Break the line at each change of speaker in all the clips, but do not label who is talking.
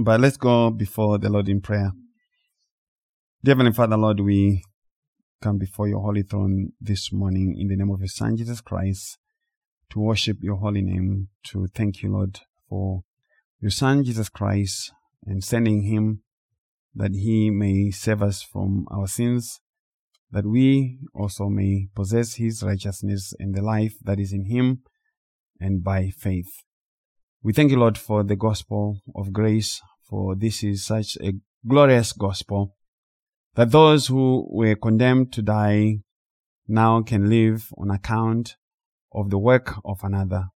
But let's go before the Lord in prayer. Dear Heavenly Father, Lord, we come before your holy throne this morning in the name of your Son, Jesus Christ, to worship your holy name, to thank you, Lord, for your Son, Jesus Christ, and sending him that he may save us from our sins, that we also may possess his righteousness and the life that is in him, and by faith. We thank you, Lord, for the gospel of grace, for this is such a glorious gospel that those who were condemned to die now can live on account of the work of another,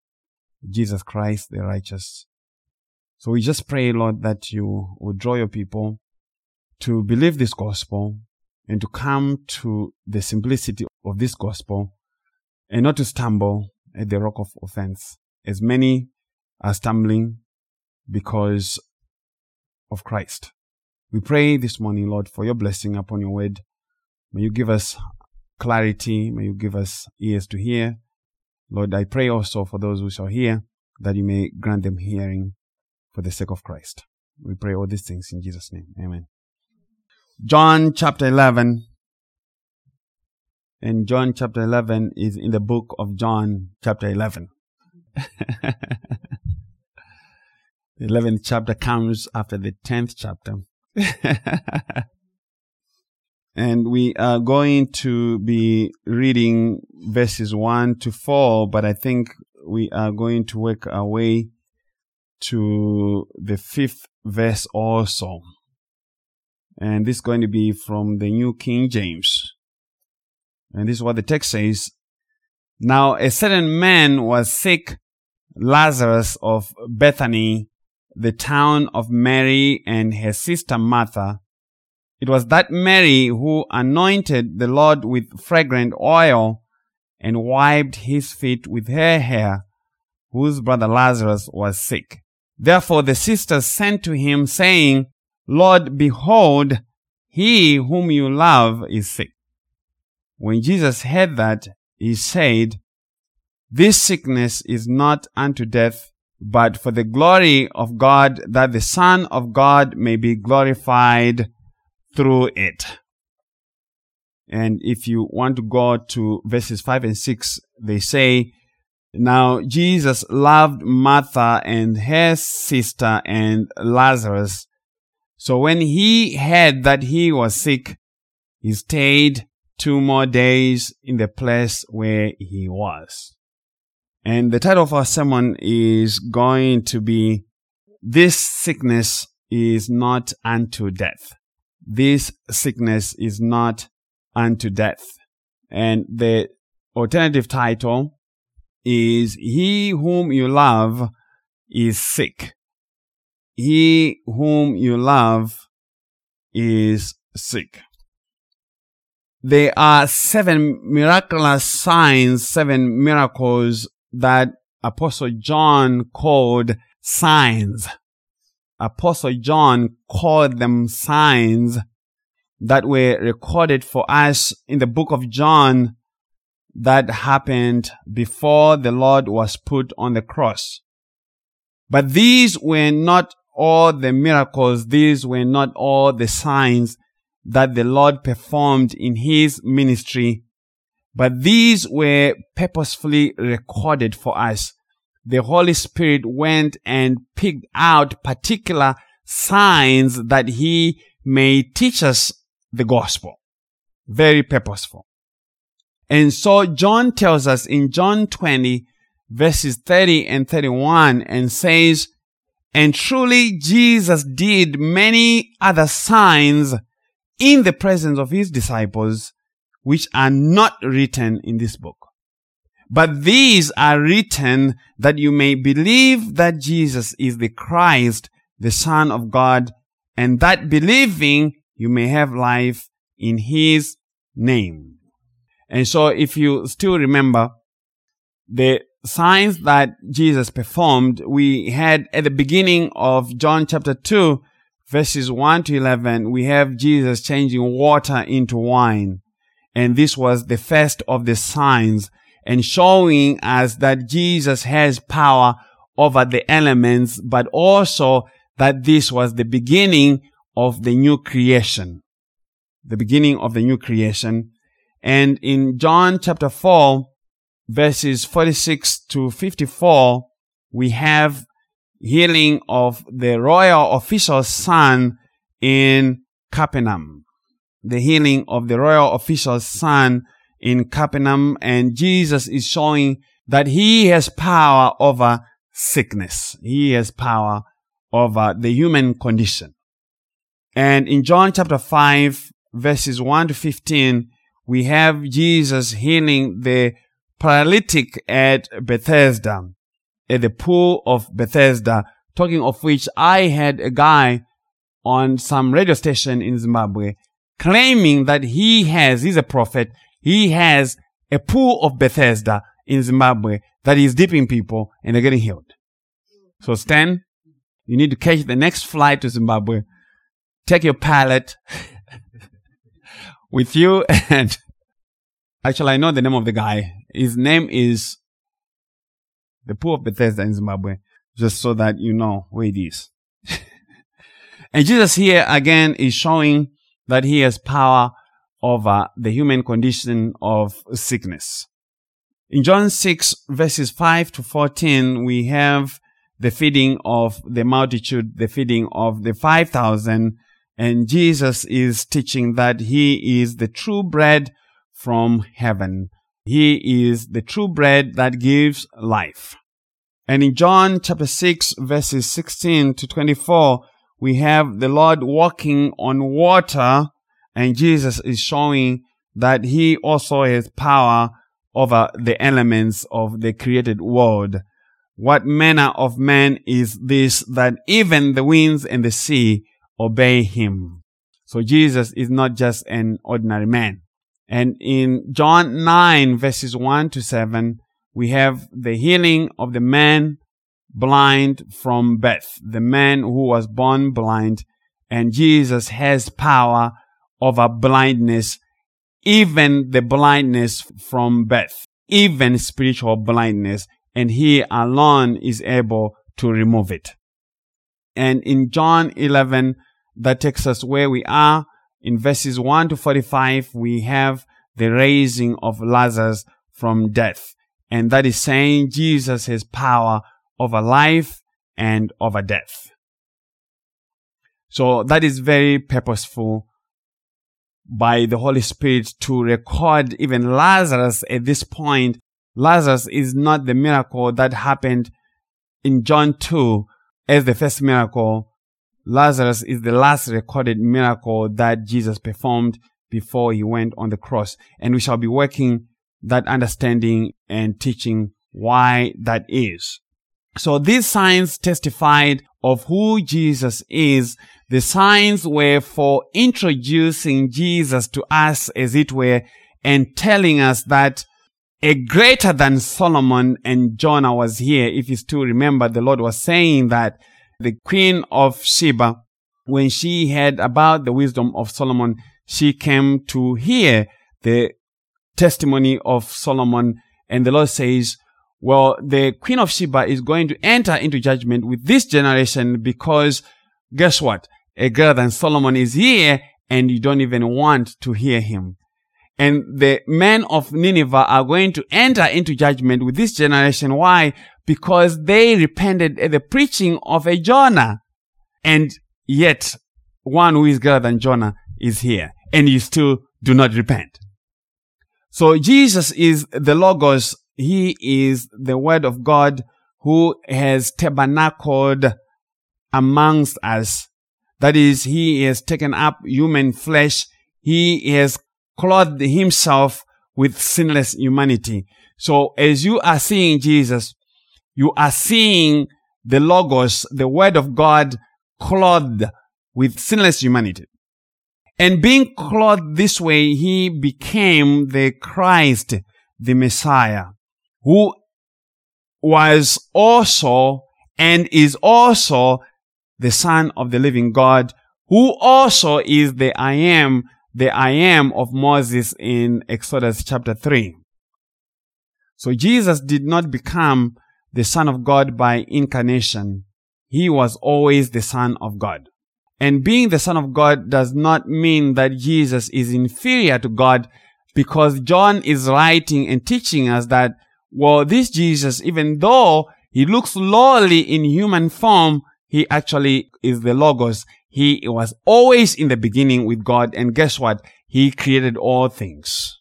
Jesus Christ the righteous. So we just pray, Lord, that you would draw your people to believe this gospel and to come to the simplicity of this gospel and not to stumble at the rock of offense. As many are stumbling because of Christ. We pray this morning, Lord, for your blessing upon your word. May you give us clarity. May you give us ears to hear. Lord, I pray also for those who shall hear that you may grant them hearing for the sake of Christ. We pray all these things in Jesus' name. Amen. John chapter 11. And John chapter 11 is in the book of John chapter 11. The 11th chapter comes after the 10th chapter. and we are going to be reading verses 1 to 4, but I think we are going to work our way to the fifth verse also. And this is going to be from the New King James. And this is what the text says. Now a certain man was sick, Lazarus of Bethany, the town of Mary and her sister Martha. It was that Mary who anointed the Lord with fragrant oil and wiped his feet with her hair, whose brother Lazarus was sick. Therefore the sisters sent to him saying, Lord, behold, he whom you love is sick. When Jesus heard that, he said, This sickness is not unto death, but for the glory of God, that the Son of God may be glorified through it. And if you want to go to verses 5 and 6, they say, Now Jesus loved Martha and her sister and Lazarus. So when he heard that he was sick, he stayed two more days in the place where he was. And the title of our sermon is going to be This sickness is not unto death. This sickness is not unto death. And the alternative title is He whom you love is sick. He whom you love is sick. There are seven miraculous signs, seven miracles that Apostle John called signs. Apostle John called them signs that were recorded for us in the book of John that happened before the Lord was put on the cross. But these were not all the miracles, these were not all the signs that the Lord performed in his ministry but these were purposefully recorded for us. The Holy Spirit went and picked out particular signs that He may teach us the gospel. Very purposeful. And so John tells us in John 20 verses 30 and 31 and says, and truly Jesus did many other signs in the presence of his disciples which are not written in this book. But these are written that you may believe that Jesus is the Christ, the Son of God, and that believing you may have life in His name. And so if you still remember the signs that Jesus performed, we had at the beginning of John chapter 2, verses 1 to 11, we have Jesus changing water into wine. And this was the first of the signs and showing us that Jesus has power over the elements, but also that this was the beginning of the new creation. The beginning of the new creation. And in John chapter 4, verses 46 to 54, we have healing of the royal official's son in Capernaum. The healing of the royal official's son in Capernaum and Jesus is showing that he has power over sickness. He has power over the human condition. And in John chapter 5 verses 1 to 15, we have Jesus healing the paralytic at Bethesda, at the pool of Bethesda, talking of which I had a guy on some radio station in Zimbabwe claiming that he has, he's a prophet, he has a pool of Bethesda in Zimbabwe that is dipping people and they're getting healed. So Stan, you need to catch the next flight to Zimbabwe, take your pallet with you and actually I know the name of the guy. His name is the pool of Bethesda in Zimbabwe, just so that you know where it is. and Jesus here again is showing that he has power over the human condition of sickness. In John 6 verses 5 to 14, we have the feeding of the multitude, the feeding of the 5,000, and Jesus is teaching that he is the true bread from heaven. He is the true bread that gives life. And in John chapter 6 verses 16 to 24, we have the Lord walking on water and Jesus is showing that he also has power over the elements of the created world. What manner of man is this that even the winds and the sea obey him? So Jesus is not just an ordinary man. And in John 9 verses 1 to 7, we have the healing of the man blind from birth, the man who was born blind, and Jesus has power over blindness, even the blindness from birth, even spiritual blindness, and he alone is able to remove it. And in John 11, that takes us where we are. In verses 1 to 45, we have the raising of Lazarus from death. And that is saying Jesus has power over life and of a death. So that is very purposeful by the Holy Spirit to record even Lazarus at this point. Lazarus is not the miracle that happened in John 2 as the first miracle. Lazarus is the last recorded miracle that Jesus performed before he went on the cross. And we shall be working that understanding and teaching why that is. So these signs testified of who Jesus is. The signs were for introducing Jesus to us, as it were, and telling us that a greater than Solomon and Jonah was here. If you still remember, the Lord was saying that the queen of Sheba, when she heard about the wisdom of Solomon, she came to hear the testimony of Solomon. And the Lord says, well, the queen of Sheba is going to enter into judgment with this generation because guess what? A girl than Solomon is here and you don't even want to hear him. And the men of Nineveh are going to enter into judgment with this generation. Why? Because they repented at the preaching of a Jonah. And yet one who is greater than Jonah is here and you still do not repent. So Jesus is the Logos he is the word of God who has tabernacled amongst us. That is, he has taken up human flesh. He has clothed himself with sinless humanity. So as you are seeing Jesus, you are seeing the Logos, the Word of God, clothed with sinless humanity. And being clothed this way, he became the Christ, the Messiah who was also and is also the son of the living God, who also is the I am, the I am of Moses in Exodus chapter 3. So Jesus did not become the son of God by incarnation. he was always the Son of God. And being the Son of God does not mean that Jesus is inferior to God because John is writing and teaching us that, well, this Jesus, even though he looks lowly in human form, he actually is the Logos. He was always in the beginning with God. And guess what? He created all things.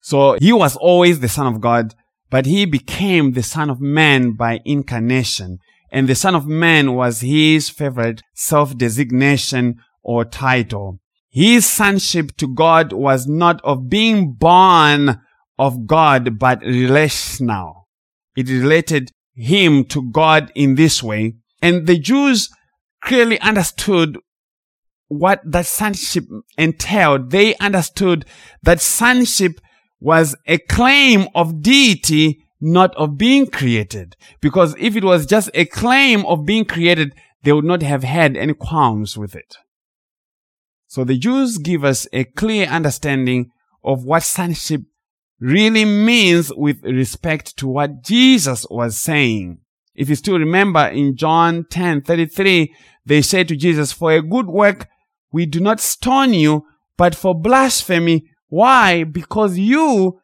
So he was always the Son of God, but he became the Son of Man by incarnation. And the Son of Man was his favorite self-designation or title. His sonship to God was not of being born of God, but relational. It related him to God in this way. And the Jews clearly understood what that sonship entailed. They understood that sonship was a claim of deity, not of being created. Because if it was just a claim of being created, they would not have had any qualms with it. So the Jews give us a clear understanding of what sonship really means with respect to what Jesus was saying. If you still remember in John 10, 33, they said to Jesus, for a good work, we do not stone you, but for blasphemy. Why? Because you,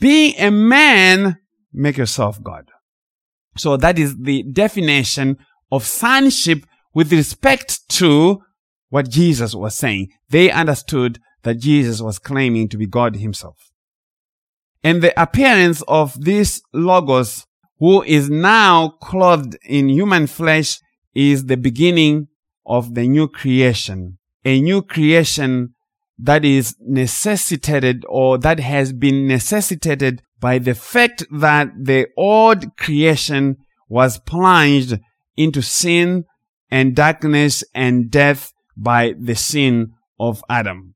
being a man, make yourself God. So that is the definition of sonship with respect to what Jesus was saying. They understood that Jesus was claiming to be God himself. And the appearance of this Logos, who is now clothed in human flesh, is the beginning of the new creation. A new creation that is necessitated or that has been necessitated by the fact that the old creation was plunged into sin and darkness and death by the sin of Adam.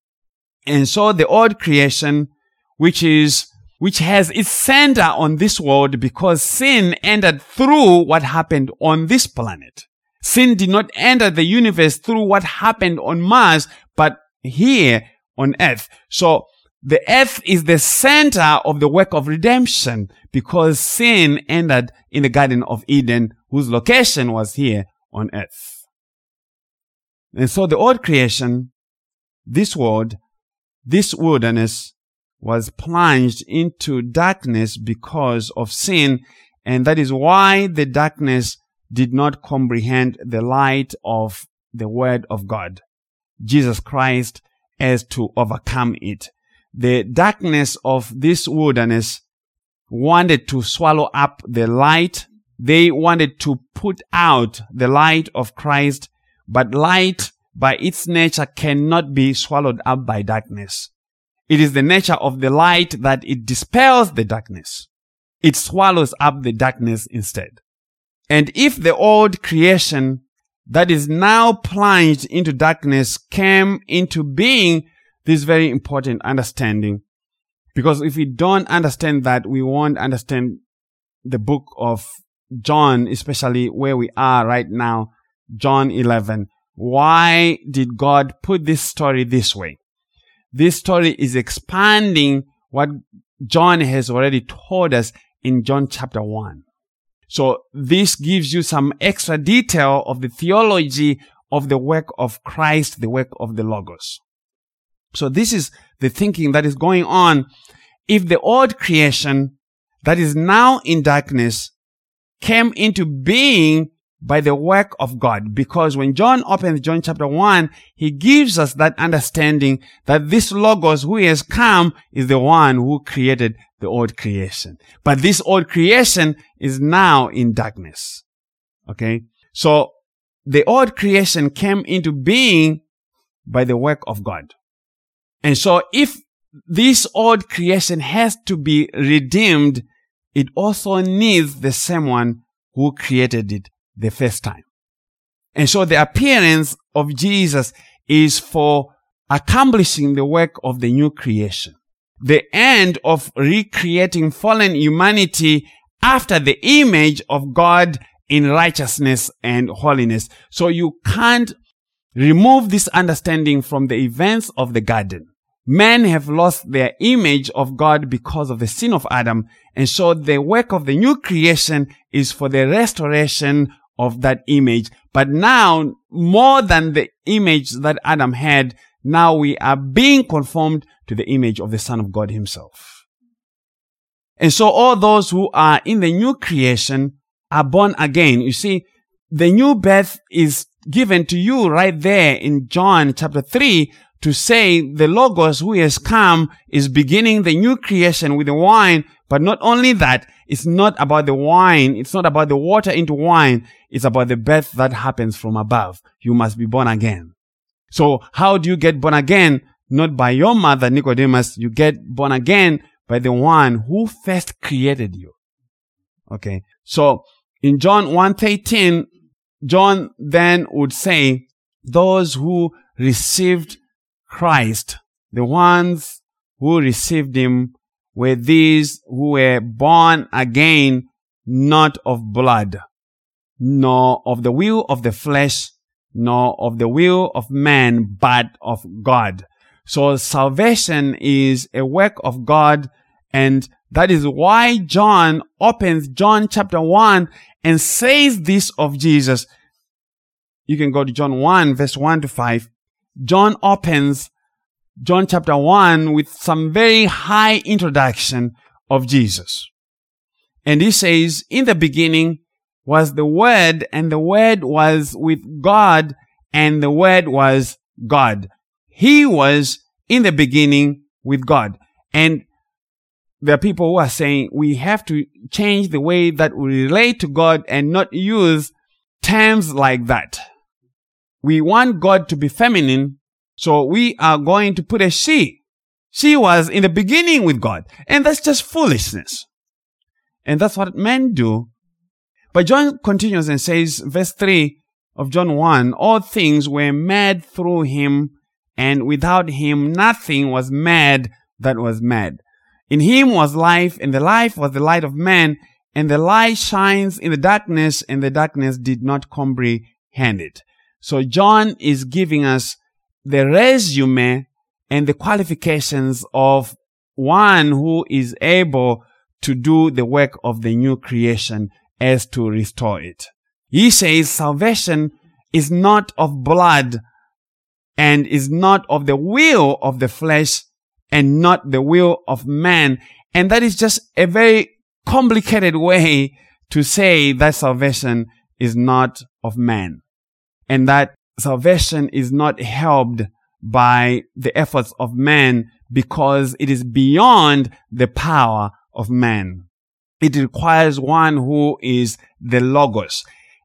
And so the old creation, which is, which has its center on this world because sin entered through what happened on this planet. Sin did not enter the universe through what happened on Mars, but here on earth. So the earth is the center of the work of redemption because sin entered in the Garden of Eden, whose location was here on earth. And so the old creation, this world, this wilderness was plunged into darkness because of sin. And that is why the darkness did not comprehend the light of the word of God, Jesus Christ, as to overcome it. The darkness of this wilderness wanted to swallow up the light. They wanted to put out the light of Christ but light by its nature cannot be swallowed up by darkness. It is the nature of the light that it dispels the darkness. It swallows up the darkness instead. And if the old creation that is now plunged into darkness came into being, this very important understanding. Because if we don't understand that, we won't understand the book of John, especially where we are right now John 11. Why did God put this story this way? This story is expanding what John has already told us in John chapter 1. So this gives you some extra detail of the theology of the work of Christ, the work of the Logos. So this is the thinking that is going on. If the old creation that is now in darkness came into being by the work of God. Because when John opens John chapter 1, he gives us that understanding that this Logos who has come is the one who created the old creation. But this old creation is now in darkness. Okay. So the old creation came into being by the work of God. And so if this old creation has to be redeemed, it also needs the same one who created it the first time. And so the appearance of Jesus is for accomplishing the work of the new creation. The end of recreating fallen humanity after the image of God in righteousness and holiness. So you can't remove this understanding from the events of the garden. Men have lost their image of God because of the sin of Adam. And so the work of the new creation is for the restoration of that image. But now, more than the image that Adam had, now we are being conformed to the image of the Son of God himself. And so all those who are in the new creation are born again. You see, the new birth is given to you right there in John chapter 3 to say the Logos who has come is beginning the new creation with the wine. But not only that, it's not about the wine. It's not about the water into wine. It's about the birth that happens from above. You must be born again. So how do you get born again? Not by your mother, Nicodemus. You get born again by the one who first created you. Okay. So in John 1.13, John then would say, those who received Christ, the ones who received him were these who were born again, not of blood, nor of the will of the flesh, nor of the will of man, but of God. So salvation is a work of God. And that is why John opens John chapter one and says this of Jesus. You can go to John 1 verse 1 to 5. John opens John chapter 1 with some very high introduction of Jesus. And he says, in the beginning was the Word, and the Word was with God, and the Word was God. He was in the beginning with God. And there are people who are saying we have to change the way that we relate to God and not use terms like that. We want God to be feminine, so we are going to put a she. She was in the beginning with God. And that's just foolishness. And that's what men do. But John continues and says, verse 3 of John 1, all things were made through him, and without him nothing was made that was made. In him was life, and the life was the light of man, and the light shines in the darkness, and the darkness did not comprehend it. So John is giving us the resume and the qualifications of one who is able to do the work of the new creation as to restore it. He says salvation is not of blood and is not of the will of the flesh, and not the will of man. And that is just a very complicated way to say that salvation is not of man and that salvation is not helped by the efforts of man because it is beyond the power of man. It requires one who is the Logos.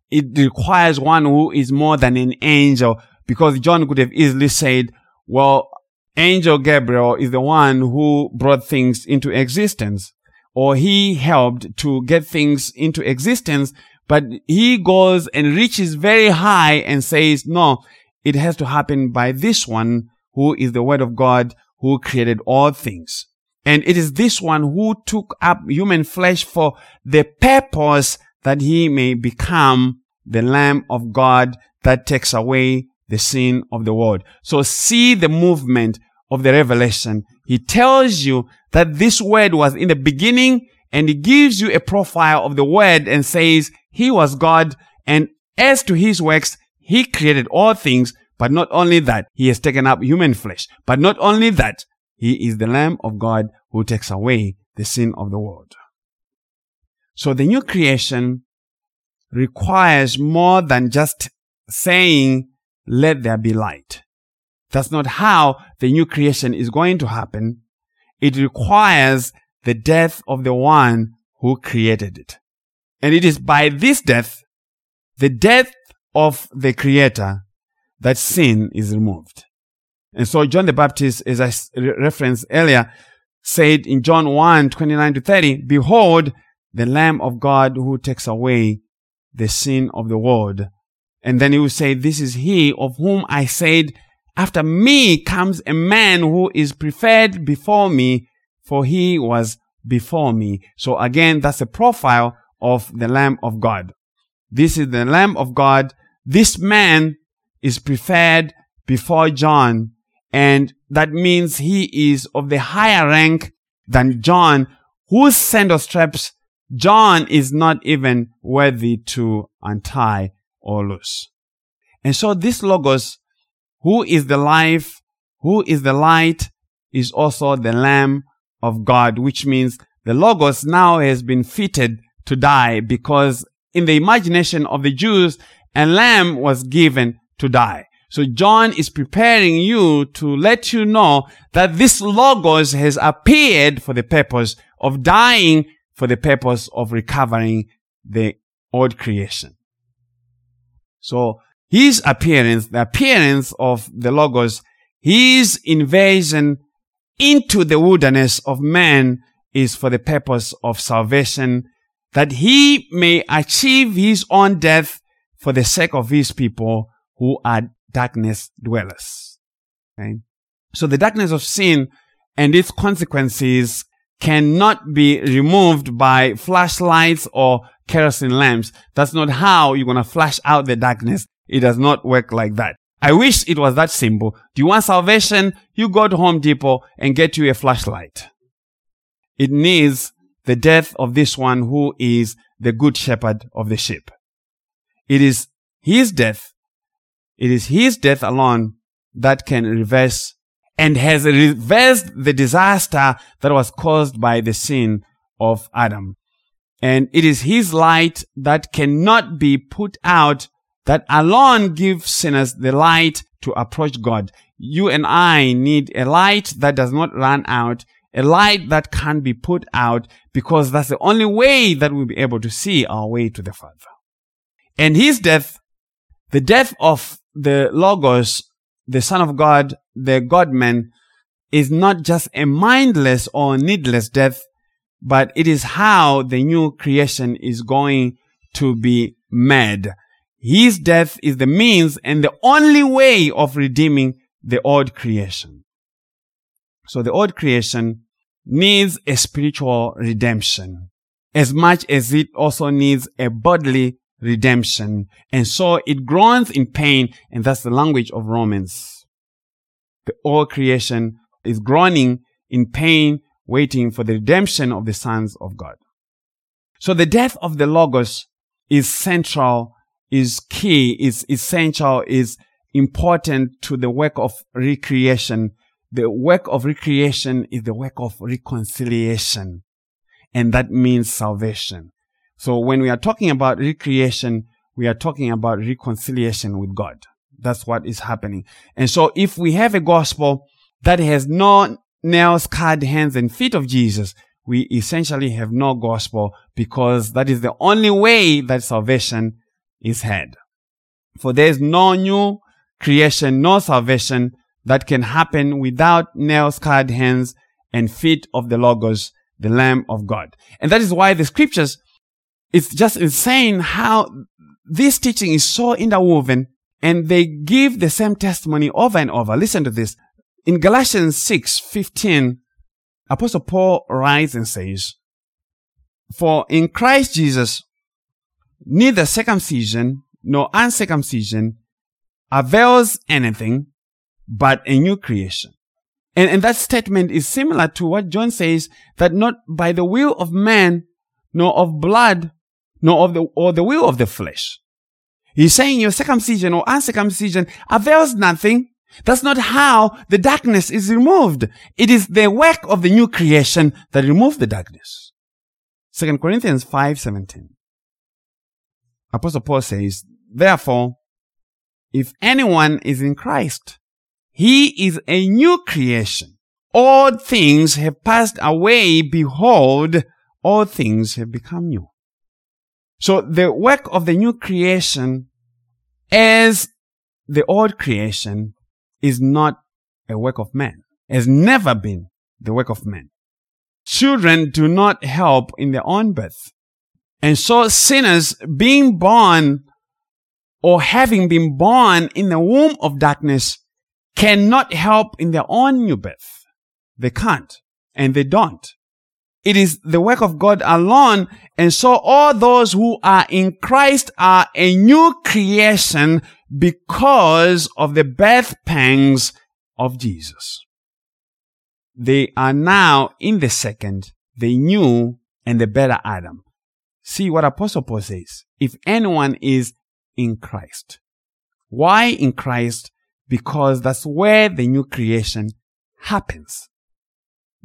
It requires one who is more than an angel because John could have easily said, well, Angel Gabriel is the one who brought things into existence or he helped to get things into existence, but he goes and reaches very high and says, no, it has to happen by this one who is the word of God who created all things. And it is this one who took up human flesh for the purpose that he may become the Lamb of God that takes away the sin of the world. So see the movement of the revelation. He tells you that this word was in the beginning and he gives you a profile of the word and says he was God and as to his works, he created all things. But not only that, he has taken up human flesh. But not only that, he is the Lamb of God who takes away the sin of the world. So the new creation requires more than just saying, let there be light. That's not how the new creation is going to happen. It requires the death of the one who created it. And it is by this death, the death of the creator, that sin is removed. And so John the Baptist, as I referenced earlier, said in John 1, 29 to 30, Behold, the Lamb of God who takes away the sin of the world. And then he will say, This is he of whom I said, After me comes a man who is preferred before me, for he was before me. So again, that's a profile of the Lamb of God. This is the Lamb of God. This man is preferred before John. And that means he is of the higher rank than John, whose sandal straps John is not even worthy to untie or loose. And so this Logos, who is the life, who is the light, is also the Lamb of God, which means the Logos now has been fitted to die because in the imagination of the Jews, a lamb was given to die. So John is preparing you to let you know that this Logos has appeared for the purpose of dying for the purpose of recovering the old creation. So his appearance, the appearance of the Logos, his invasion into the wilderness of man is for the purpose of salvation, that he may achieve his own death for the sake of his people who are darkness dwellers. Okay? So the darkness of sin and its consequences cannot be removed by flashlights or kerosene lamps. That's not how you're going to flash out the darkness. It does not work like that. I wish it was that simple. Do you want salvation? You go to Home Depot and get you a flashlight. It needs the death of this one who is the good shepherd of the sheep. It is his death. It is his death alone that can reverse and has reversed the disaster that was caused by the sin of Adam. And it is his light that cannot be put out that alone gives sinners the light to approach God. You and I need a light that does not run out, a light that can't be put out because that's the only way that we'll be able to see our way to the Father. And his death, the death of the Logos, the Son of God, the God man, is not just a mindless or needless death, but it is how the new creation is going to be made. His death is the means and the only way of redeeming the old creation. So the old creation needs a spiritual redemption as much as it also needs a bodily redemption. And so it groans in pain, and that's the language of Romans. The old creation is groaning in pain, waiting for the redemption of the sons of God. So the death of the Logos is central, is key, is essential, is important to the work of recreation. The work of recreation is the work of reconciliation. And that means salvation. So when we are talking about recreation, we are talking about reconciliation with God. That's what is happening. And so if we have a gospel that has no nail scarred hands and feet of Jesus, we essentially have no gospel because that is the only way that salvation is had. For there is no new creation, no salvation that can happen without nail scarred hands and feet of the Logos, the Lamb of God. And that is why the scriptures it's just insane how this teaching is so interwoven and they give the same testimony over and over. Listen to this. In Galatians 6, 15, Apostle Paul writes and says, For in Christ Jesus, neither circumcision nor uncircumcision avails anything but a new creation. And, and that statement is similar to what John says that not by the will of man nor of blood nor of the, or the will of the flesh. He's saying your circumcision or uncircumcision avails nothing. That's not how the darkness is removed. It is the work of the new creation that removes the darkness. 2 Corinthians 5:17. Apostle Paul says, Therefore, if anyone is in Christ, he is a new creation. All things have passed away. Behold, all things have become new. So the work of the new creation as the old creation is not a work of man, has never been the work of man. Children do not help in their own birth. And so sinners being born or having been born in the womb of darkness cannot help in their own new birth. They can't and they don't. It is the work of God alone. And so all those who are in Christ are a new creation because of the birth pangs of Jesus. They are now in the second, the new and the better Adam. see what Apostle Paul says. If anyone is in Christ. Why in Christ? Because that's where the new creation happens.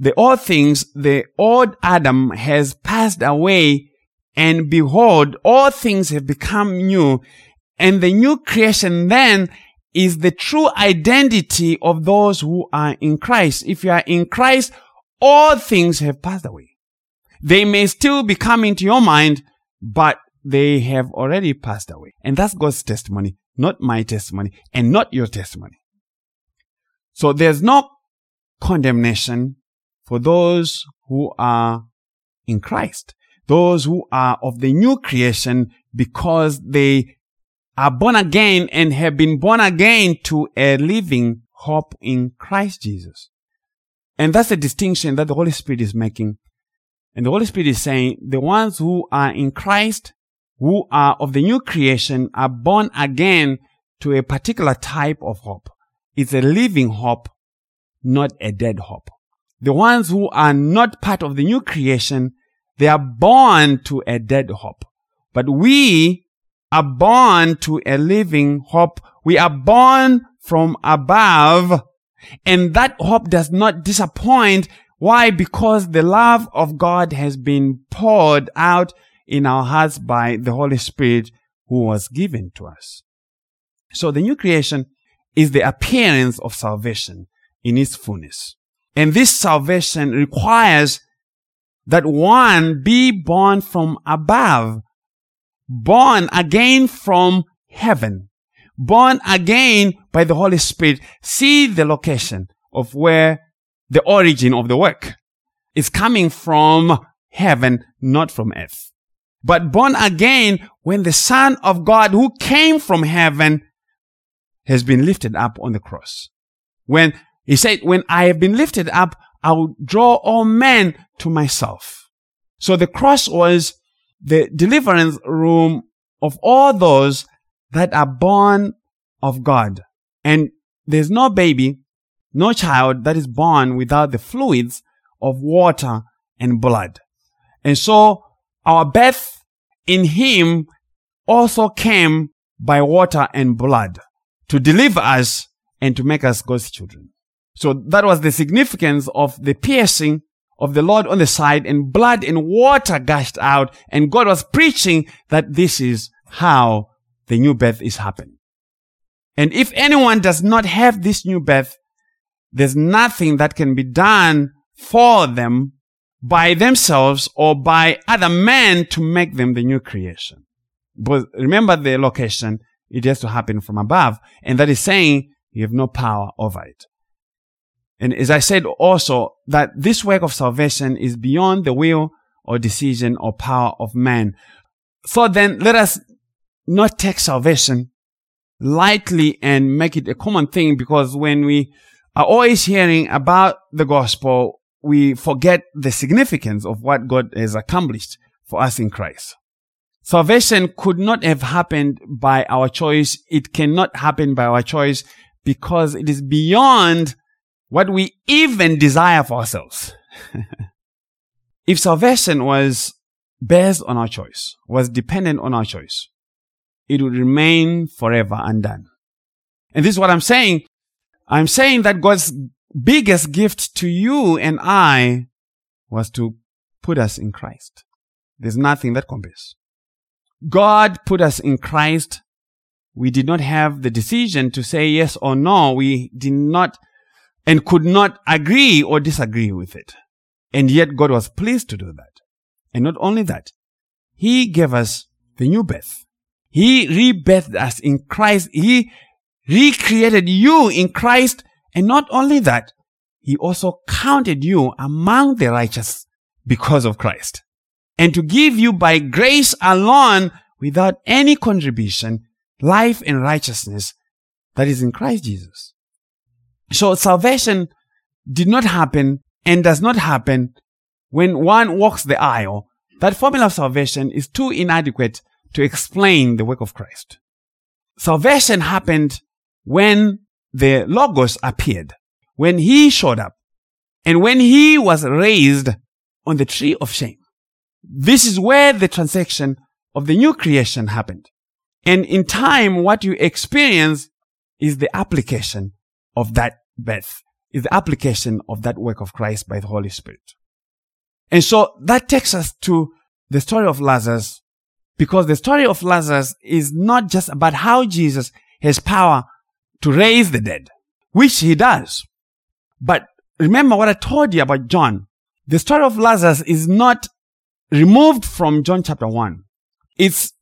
The old things, the old Adam has passed away and behold, all things have become new. And the new creation then is the true identity of those who are in Christ. If you are in Christ, all things have passed away. They may still be coming to your mind, but they have already passed away. And that's God's testimony, not my testimony and not your testimony. So there's no condemnation for those who are in Christ, those who are of the new creation because they are born again and have been born again to a living hope in Christ Jesus. And that's the distinction that the Holy Spirit is making. And the Holy Spirit is saying the ones who are in Christ, who are of the new creation, are born again to a particular type of hope. It's a living hope, not a dead hope. The ones who are not part of the new creation, they are born to a dead hope. But we are born to a living hope. We are born from above. And that hope does not disappoint. Why? Because the love of God has been poured out in our hearts by the Holy Spirit who was given to us. So the new creation is the appearance of salvation in its fullness. And this salvation requires that one be born from above born again from heaven, born again by the Holy Spirit. See the location of where the origin of the work is coming from heaven, not from earth. But born again when the Son of God who came from heaven has been lifted up on the cross. When he said, when I have been lifted up, I will draw all men to myself. So the cross was the deliverance room of all those that are born of God. And there's no baby, no child that is born without the fluids of water and blood. And so our birth in Him also came by water and blood to deliver us and to make us God's children. So that was the significance of the piercing of the Lord on the side and blood and water gushed out. And God was preaching that this is how the new birth is happening. And if anyone does not have this new birth, there's nothing that can be done for them by themselves or by other men to make them the new creation. But remember the location, it has to happen from above. And that is saying you have no power over it. And as I said also, that this work of salvation is beyond the will or decision or power of man. So then let us not take salvation lightly and make it a common thing because when we are always hearing about the gospel, we forget the significance of what God has accomplished for us in Christ. Salvation could not have happened by our choice. It cannot happen by our choice because it is beyond what we even desire for ourselves. if salvation was based on our choice, was dependent on our choice, it would remain forever undone. And this is what I'm saying. I'm saying that God's biggest gift to you and I was to put us in Christ. There's nothing that compares. God put us in Christ. We did not have the decision to say yes or no. We did not and could not agree or disagree with it. And yet God was pleased to do that. And not only that, He gave us the new birth. He rebirthed us in Christ. He recreated you in Christ. And not only that, He also counted you among the righteous because of Christ. And to give you by grace alone, without any contribution, life and righteousness that is in Christ Jesus. So salvation did not happen and does not happen when one walks the aisle. That formula of salvation is too inadequate to explain the work of Christ. Salvation happened when the Logos appeared, when he showed up, and when he was raised on the tree of shame. This is where the transaction of the new creation happened. And in time, what you experience is the application of that birth, is the application of that work of Christ by the Holy Spirit. And so that takes us to the story of Lazarus, because the story of Lazarus is not just about how Jesus has power to raise the dead, which he does. But remember what I told you about John. The story of Lazarus is not removed from John chapter 1. It's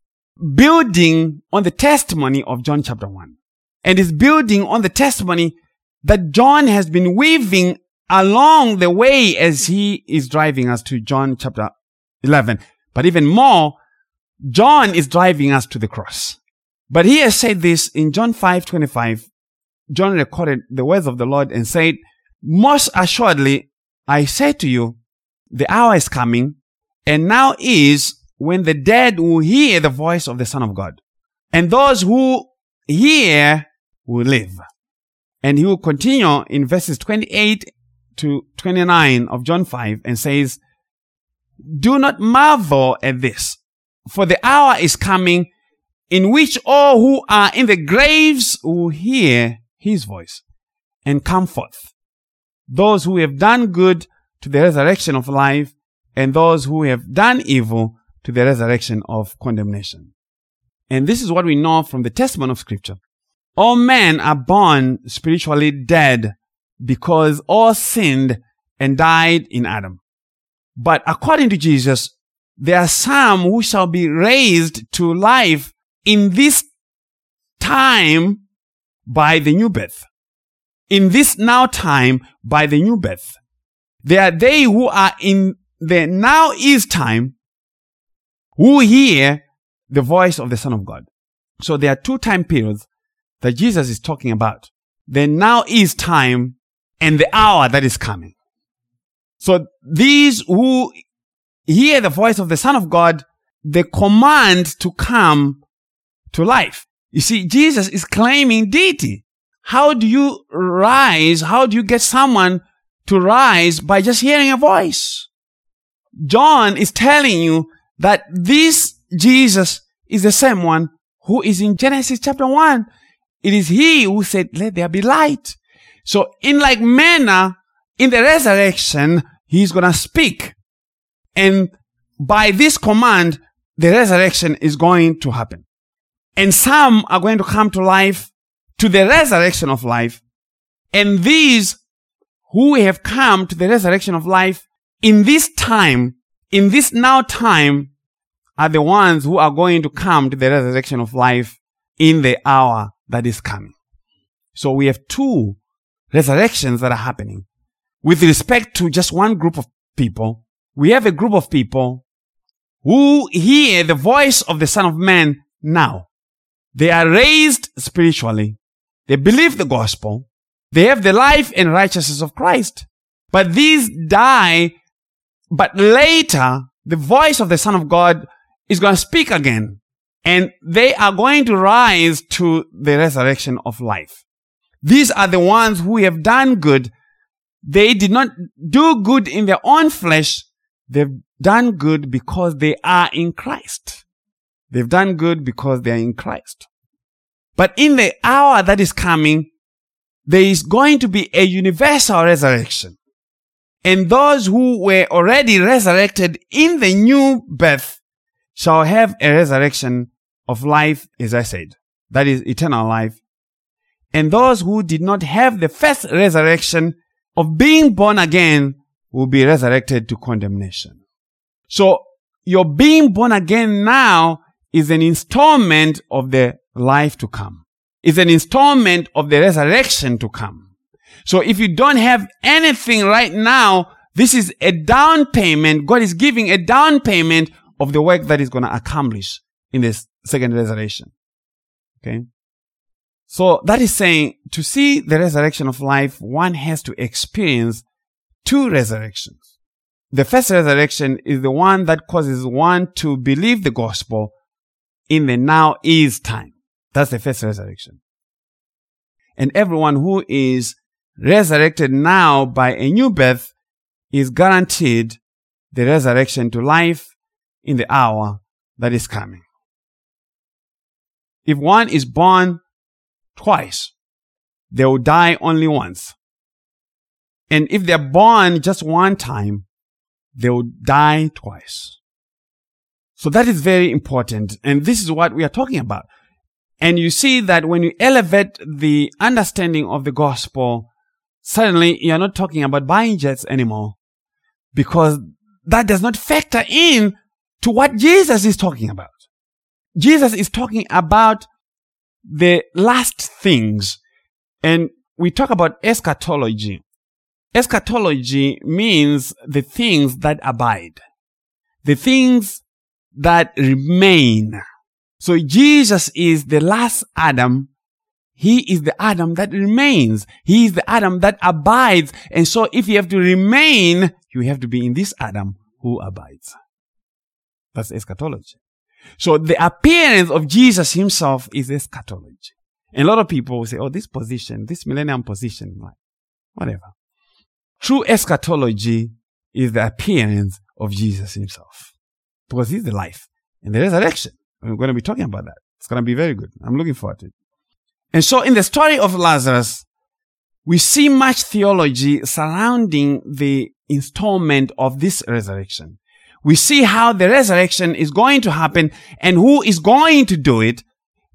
building on the testimony of John chapter 1. And is building on the testimony that John has been weaving along the way as he is driving us to John chapter 11. But even more, John is driving us to the cross. But he has said this in John 5 25. John recorded the words of the Lord and said, Most assuredly, I say to you, the hour is coming, and now is when the dead will hear the voice of the Son of God. And those who hear will live. And he will continue in verses 28 to 29 of John 5 and says, Do not marvel at this, for the hour is coming in which all who are in the graves will hear his voice and come forth. Those who have done good to the resurrection of life and those who have done evil to the resurrection of condemnation. And this is what we know from the testimony of scripture. All men are born spiritually dead because all sinned and died in Adam. But according to Jesus, there are some who shall be raised to life in this time by the new birth. In this now time by the new birth. There are they who are in the now is time who hear the voice of the Son of God. So there are two time periods that Jesus is talking about. The now is time and the hour that is coming. So these who hear the voice of the Son of God, the command to come to life. You see, Jesus is claiming deity. How do you rise? How do you get someone to rise by just hearing a voice? John is telling you that this Jesus is the same one who is in Genesis chapter 1. It is he who said, let there be light. So in like manner, in the resurrection, he's gonna speak. And by this command, the resurrection is going to happen. And some are going to come to life, to the resurrection of life. And these who have come to the resurrection of life in this time, in this now time, are the ones who are going to come to the resurrection of life in the hour that is coming. So we have two resurrections that are happening. With respect to just one group of people, we have a group of people who hear the voice of the Son of Man now. They are raised spiritually. They believe the gospel. They have the life and righteousness of Christ. But these die but later, the voice of the Son of God is going to speak again. And they are going to rise to the resurrection of life. These are the ones who have done good. They did not do good in their own flesh. They've done good because they are in Christ. They've done good because they are in Christ. But in the hour that is coming, there is going to be a universal resurrection. And those who were already resurrected in the new birth shall have a resurrection of life, as I said. That is eternal life. And those who did not have the first resurrection of being born again will be resurrected to condemnation. So your being born again now is an installment of the life to come. Is an installment of the resurrection to come. So if you don't have anything right now, this is a down payment. God is giving a down payment of the work that is going to accomplish in this second resurrection. Okay. So that is saying to see the resurrection of life, one has to experience two resurrections. The first resurrection is the one that causes one to believe the gospel in the now is time. That's the first resurrection. And everyone who is resurrected now by a new birth is guaranteed the resurrection to life in the hour that is coming. If one is born twice, they will die only once. And if they're born just one time, they will die twice. So that is very important. And this is what we are talking about. And you see that when you elevate the understanding of the gospel, suddenly you're not talking about buying jets anymore because that does not factor in to what Jesus is talking about. Jesus is talking about the last things and we talk about eschatology. Eschatology means the things that abide, the things that remain. So Jesus is the last Adam. He is the Adam that remains. He is the Adam that abides. And so if you have to remain, you have to be in this Adam who abides. That's eschatology. So the appearance of Jesus himself is eschatology. And a lot of people will say, oh, this position, this millennium position, like, whatever. True eschatology is the appearance of Jesus himself. Because he's the life and the resurrection. We're going to be talking about that. It's going to be very good. I'm looking forward to it. And so in the story of Lazarus, we see much theology surrounding the installment of this resurrection. We see how the resurrection is going to happen and who is going to do it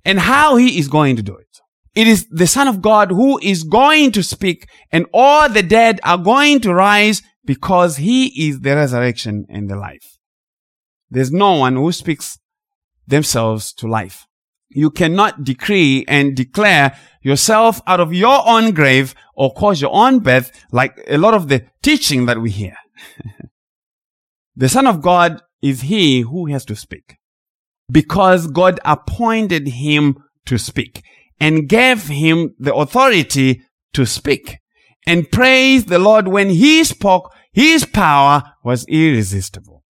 and how he is going to do it. It is the Son of God who is going to speak and all the dead are going to rise because he is the resurrection and the life. There's no one who speaks themselves to life. You cannot decree and declare yourself out of your own grave or cause your own death like a lot of the teaching that we hear. the Son of God is he who has to speak because God appointed him to speak and gave him the authority to speak. And praise the Lord when he spoke, his power was irresistible.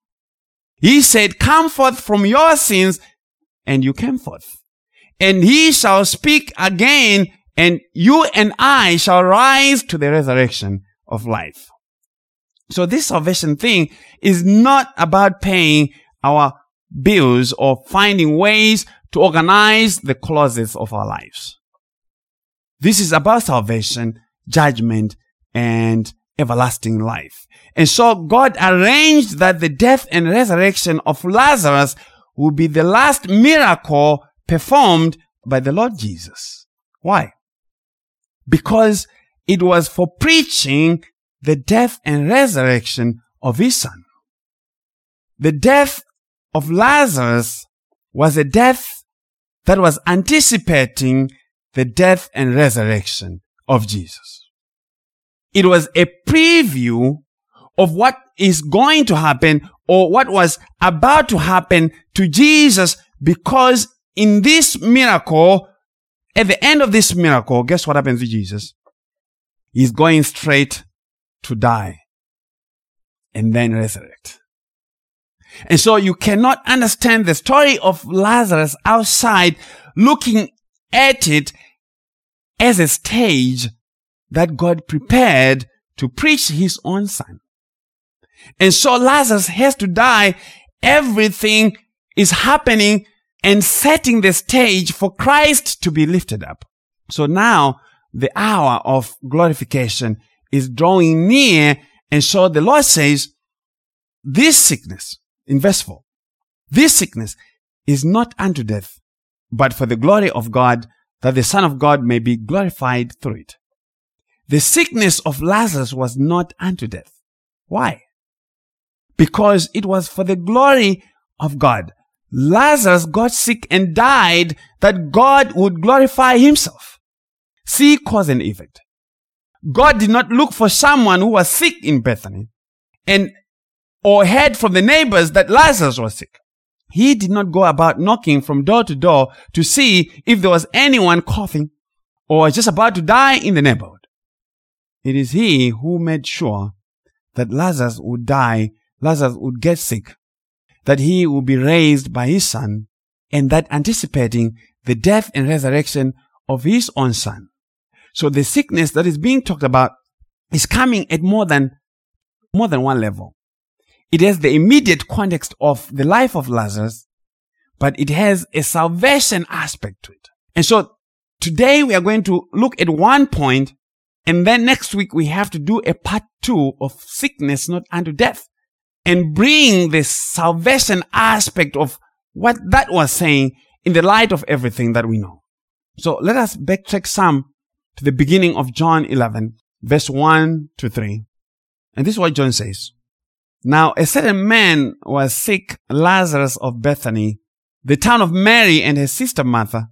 He said, come forth from your sins and you came forth. And he shall speak again and you and I shall rise to the resurrection of life. So this salvation thing is not about paying our bills or finding ways to organize the closets of our lives. This is about salvation, judgment, and everlasting life. And so God arranged that the death and resurrection of Lazarus would be the last miracle performed by the Lord Jesus. Why? Because it was for preaching the death and resurrection of his son. The death of Lazarus was a death that was anticipating the death and resurrection of Jesus. It was a preview of what is going to happen or what was about to happen to Jesus because in this miracle, at the end of this miracle, guess what happens to Jesus? He's going straight to die and then resurrect. And so you cannot understand the story of Lazarus outside looking at it as a stage that God prepared to preach his own son. And so Lazarus has to die. Everything is happening and setting the stage for Christ to be lifted up. So now the hour of glorification is drawing near. And so the Lord says, this sickness, in verse 4, this sickness is not unto death, but for the glory of God, that the Son of God may be glorified through it. The sickness of Lazarus was not unto death. Why? Because it was for the glory of God. Lazarus got sick and died that God would glorify himself. See cause and effect. God did not look for someone who was sick in Bethany and or heard from the neighbors that Lazarus was sick. He did not go about knocking from door to door to see if there was anyone coughing or just about to die in the neighborhood. It is he who made sure that Lazarus would die, Lazarus would get sick, that he would be raised by his son, and that anticipating the death and resurrection of his own son. So the sickness that is being talked about is coming at more than, more than one level. it has the immediate context of the life of Lazarus, but it has a salvation aspect to it. And so today we are going to look at one point and then next week we have to do a part two of sickness not unto death and bring the salvation aspect of what that was saying in the light of everything that we know. So let us backtrack some to the beginning of John 11, verse 1 to 3. And this is what John says. Now, a certain man was sick, Lazarus of Bethany, the town of Mary and his sister Martha.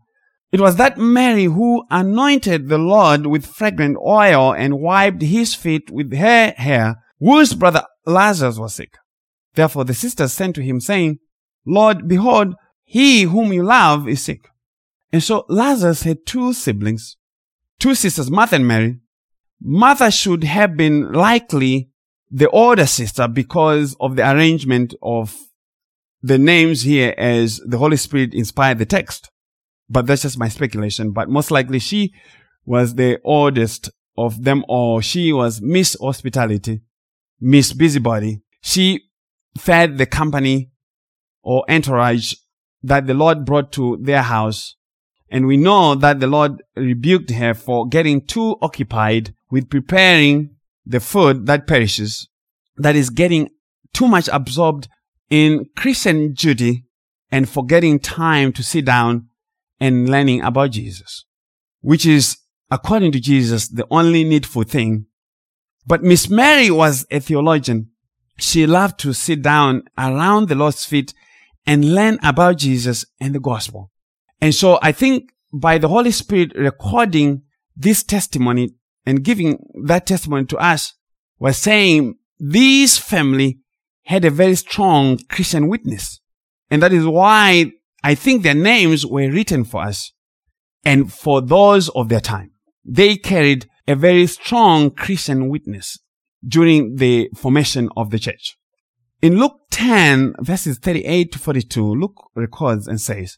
It was that Mary who anointed the Lord with fragrant oil and wiped his feet with her hair, whose brother Lazarus was sick. Therefore the sisters sent to him saying, Lord, behold, he whom you love is sick. And so Lazarus had two siblings, two sisters, Martha and Mary. Martha should have been likely the older sister because of the arrangement of the names here as the Holy Spirit inspired the text. But that's just my speculation. But most likely she was the oldest of them all. She was Miss Hospitality, Miss Busybody. She fed the company or entourage that the Lord brought to their house. And we know that the Lord rebuked her for getting too occupied with preparing the food that perishes, that is getting too much absorbed in Christian duty and forgetting time to sit down and learning about Jesus, which is, according to Jesus, the only needful thing. But Miss Mary was a theologian. She loved to sit down around the Lord's feet and learn about Jesus and the gospel. And so I think by the Holy Spirit recording this testimony and giving that testimony to us was saying this family had a very strong Christian witness. And that is why I think their names were written for us and for those of their time. They carried a very strong Christian witness during the formation of the church. In Luke 10 verses 38 to 42, Luke records and says,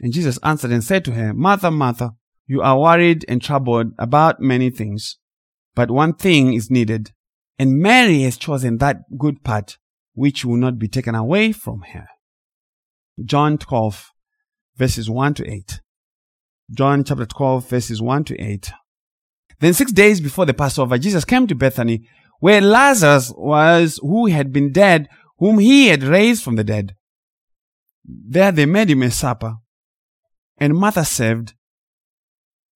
And Jesus answered and said to her, Martha, Martha, you are worried and troubled about many things, but one thing is needed. And Mary has chosen that good part which will not be taken away from her. John 12 verses 1 to 8. John chapter 12 verses 1 to 8. Then six days before the Passover, Jesus came to Bethany where Lazarus was who had been dead, whom he had raised from the dead. There they made him a supper, and Martha served.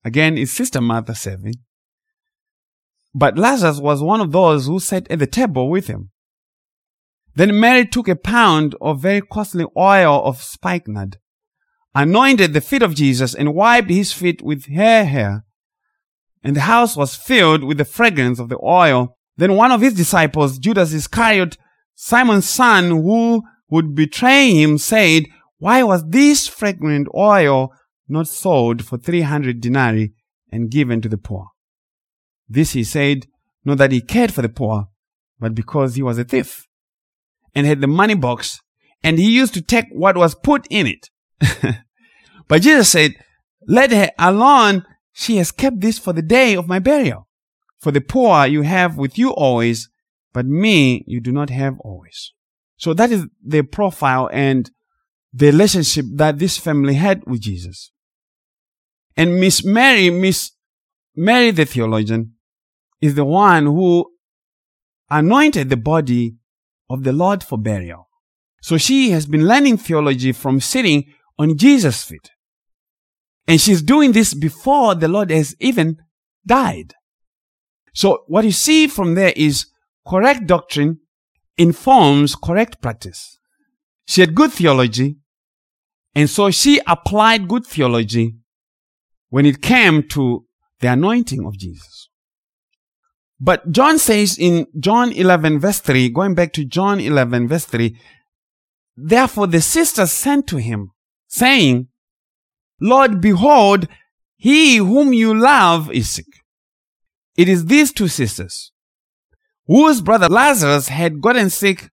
Again, his sister Martha serving. But Lazarus was one of those who sat at the table with him. Then Mary took a pound of very costly oil of spikenard, anointed the feet of Jesus, and wiped his feet with her hair. And the house was filled with the fragrance of the oil. Then one of his disciples, Judas Iscariot, Simon's son, who would betray him, said, Why was this fragrant oil not sold for 300 denarii and given to the poor? This he said, not that he cared for the poor, but because he was a thief and had the money box and he used to take what was put in it. but Jesus said, let her alone. She has kept this for the day of my burial. For the poor you have with you always, but me you do not have always. So that is the profile and the relationship that this family had with Jesus. And Miss Mary, Miss Mary the theologian, is the one who anointed the body of the Lord for burial. So she has been learning theology from sitting on Jesus' feet. And she's doing this before the Lord has even died. So what you see from there is correct doctrine informs correct practice. She had good theology, and so she applied good theology when it came to the anointing of Jesus. But John says in John 11 verse 3, going back to John 11 verse 3, therefore the sisters sent to him, saying, Lord, behold, he whom you love is sick. It is these two sisters, whose brother Lazarus had gotten sick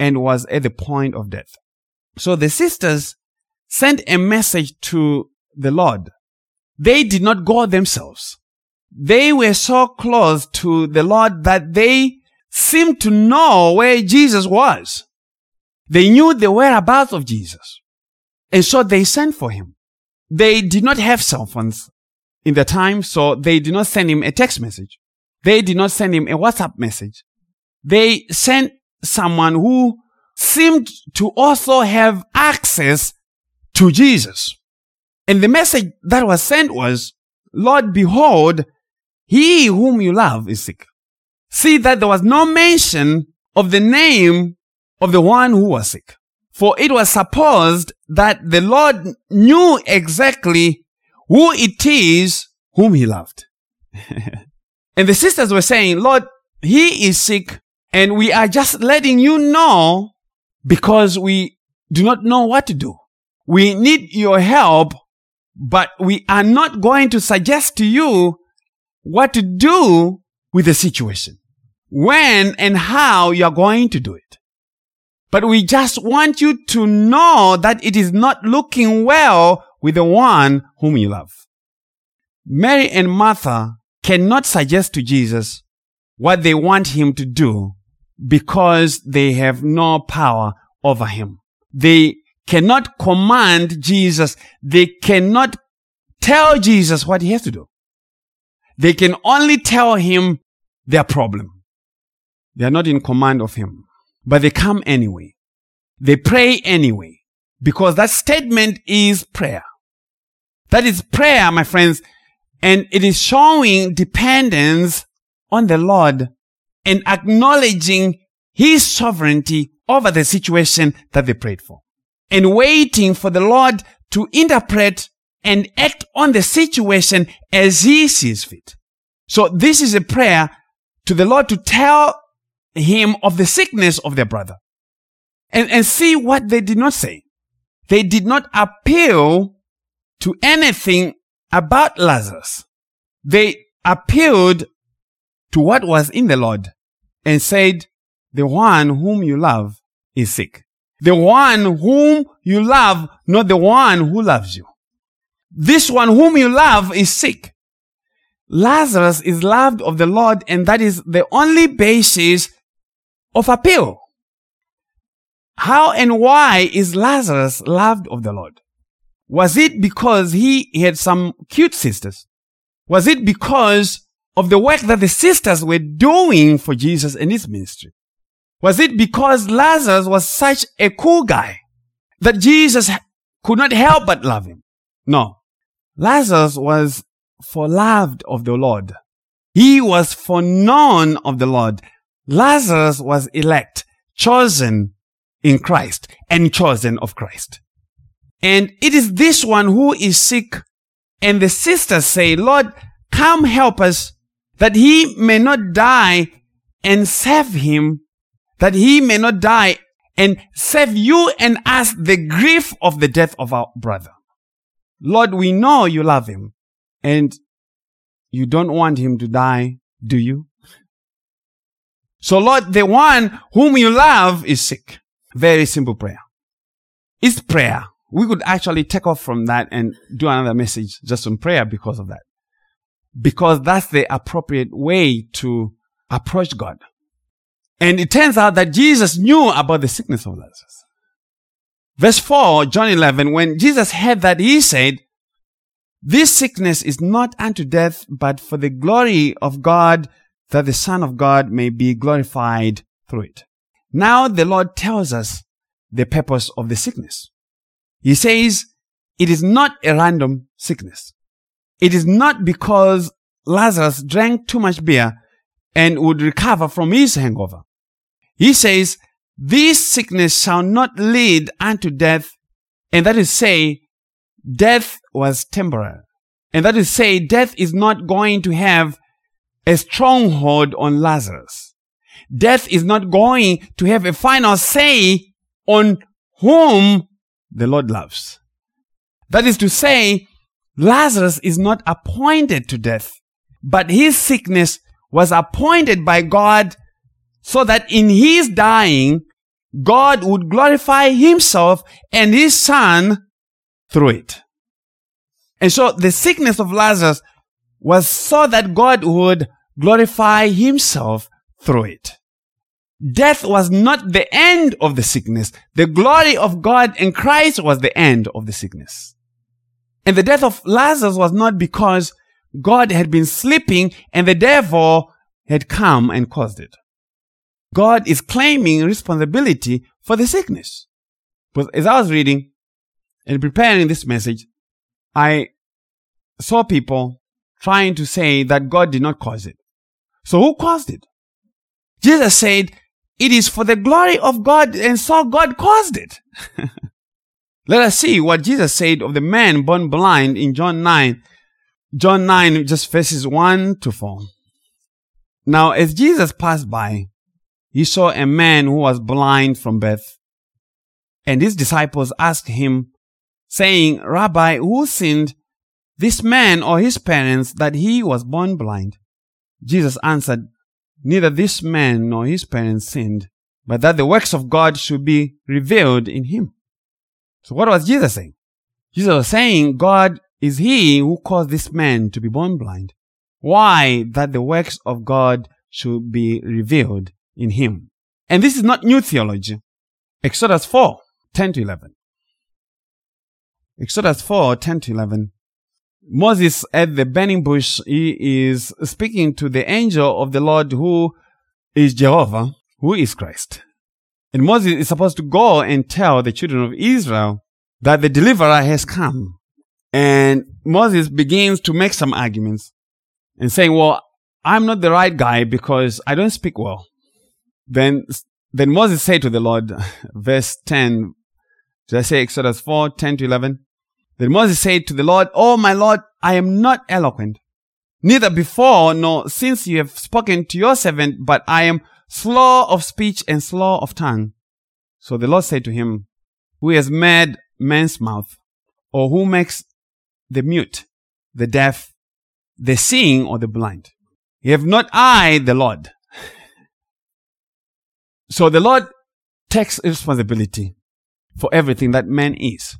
and was at the point of death. So the sisters sent a message to the Lord. They did not go themselves. They were so close to the Lord that they seemed to know where Jesus was. They knew the whereabouts of Jesus. And so they sent for him. They did not have cell phones in the time, so they did not send him a text message. They did not send him a WhatsApp message. They sent someone who seemed to also have access to Jesus. And the message that was sent was, Lord, behold, he whom you love is sick. See that there was no mention of the name of the one who was sick. For it was supposed that the Lord knew exactly who it is whom he loved. and the sisters were saying, Lord, he is sick and we are just letting you know because we do not know what to do. We need your help, but we are not going to suggest to you what to do with the situation, when and how you are going to do it. But we just want you to know that it is not looking well with the one whom you love. Mary and Martha cannot suggest to Jesus what they want him to do because they have no power over him. They cannot command Jesus. They cannot tell Jesus what he has to do. They can only tell him their problem. They are not in command of him, but they come anyway. They pray anyway because that statement is prayer. That is prayer, my friends, and it is showing dependence on the Lord and acknowledging his sovereignty over the situation that they prayed for and waiting for the Lord to interpret and act on the situation as he sees fit. So this is a prayer to the Lord to tell him of the sickness of their brother and, and see what they did not say. They did not appeal to anything about Lazarus. They appealed to what was in the Lord and said, the one whom you love is sick. The one whom you love, not the one who loves you. This one whom you love is sick. Lazarus is loved of the Lord and that is the only basis of appeal. How and why is Lazarus loved of the Lord? Was it because he had some cute sisters? Was it because of the work that the sisters were doing for Jesus and his ministry? Was it because Lazarus was such a cool guy that Jesus could not help but love him? No. Lazarus was for loved of the Lord. He was for known of the Lord. Lazarus was elect, chosen in Christ and chosen of Christ. And it is this one who is sick. And the sisters say, Lord, come help us that he may not die and save him that he may not die and save you and us the grief of the death of our brother. Lord, we know you love him and you don't want him to die, do you? So Lord, the one whom you love is sick. Very simple prayer. It's prayer. We could actually take off from that and do another message just on prayer because of that. Because that's the appropriate way to approach God. And it turns out that Jesus knew about the sickness of Lazarus. Verse 4, John 11, when Jesus heard that, he said, This sickness is not unto death, but for the glory of God, that the Son of God may be glorified through it. Now the Lord tells us the purpose of the sickness. He says, it is not a random sickness. It is not because Lazarus drank too much beer and would recover from his hangover. He says, this sickness shall not lead unto death. And that is say, death was temporary. And that is say, death is not going to have a stronghold on Lazarus. Death is not going to have a final say on whom the Lord loves. That is to say, Lazarus is not appointed to death, but his sickness was appointed by God so that in his dying, God would glorify himself and his son through it. And so the sickness of Lazarus was so that God would glorify himself through it. Death was not the end of the sickness. The glory of God and Christ was the end of the sickness. And the death of Lazarus was not because God had been sleeping and the devil had come and caused it. God is claiming responsibility for the sickness. But as I was reading and preparing this message, I saw people trying to say that God did not cause it. So who caused it? Jesus said, it is for the glory of God, and so God caused it. Let us see what Jesus said of the man born blind in John 9. John 9, just verses 1 to 4. Now, as Jesus passed by, he saw a man who was blind from birth. And his disciples asked him, saying, Rabbi, who sinned, this man or his parents, that he was born blind? Jesus answered, Neither this man nor his parents sinned, but that the works of God should be revealed in him. So what was Jesus saying? Jesus was saying God is he who caused this man to be born blind. Why? That the works of God should be revealed in him. And this is not new theology. Exodus 4, 10 to 11. Exodus 4, 10 to 11. Moses at the burning bush, he is speaking to the angel of the Lord who is Jehovah, who is Christ. And Moses is supposed to go and tell the children of Israel that the deliverer has come. And Moses begins to make some arguments and saying, well, I'm not the right guy because I don't speak well. Then, then Moses said to the Lord, verse 10, did I say Exodus 4, 10 to 11? Then Moses said to the Lord, Oh my Lord, I am not eloquent, neither before nor since you have spoken to your servant, but I am slow of speech and slow of tongue. So the Lord said to him, Who has made man's mouth, or who makes the mute, the deaf, the seeing, or the blind? Have not I the Lord? so the Lord takes responsibility for everything that man is.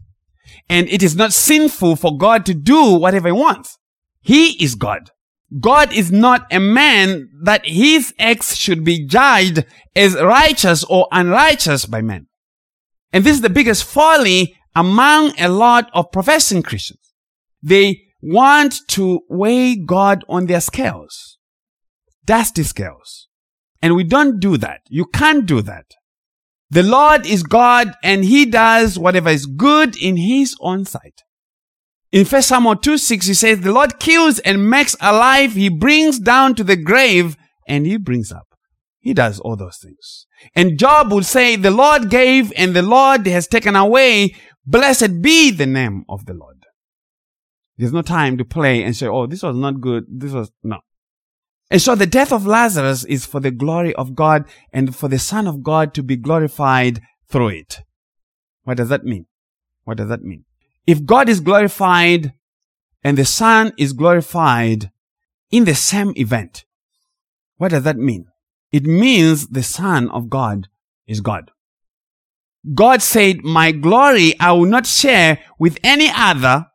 And it is not sinful for God to do whatever he wants. He is God. God is not a man that his acts should be judged as righteous or unrighteous by men. And this is the biggest folly among a lot of professing Christians. They want to weigh God on their scales. Dusty scales. And we don't do that. You can't do that. The Lord is God and he does whatever is good in his own sight. In 1 Samuel 2 6, he says, The Lord kills and makes alive. He brings down to the grave and he brings up. He does all those things. And Job would say, The Lord gave and the Lord has taken away. Blessed be the name of the Lord. There's no time to play and say, Oh, this was not good. This was, no. And so the death of Lazarus is for the glory of God and for the Son of God to be glorified through it. What does that mean? What does that mean? If God is glorified and the Son is glorified in the same event, what does that mean? It means the Son of God is God. God said, my glory I will not share with any other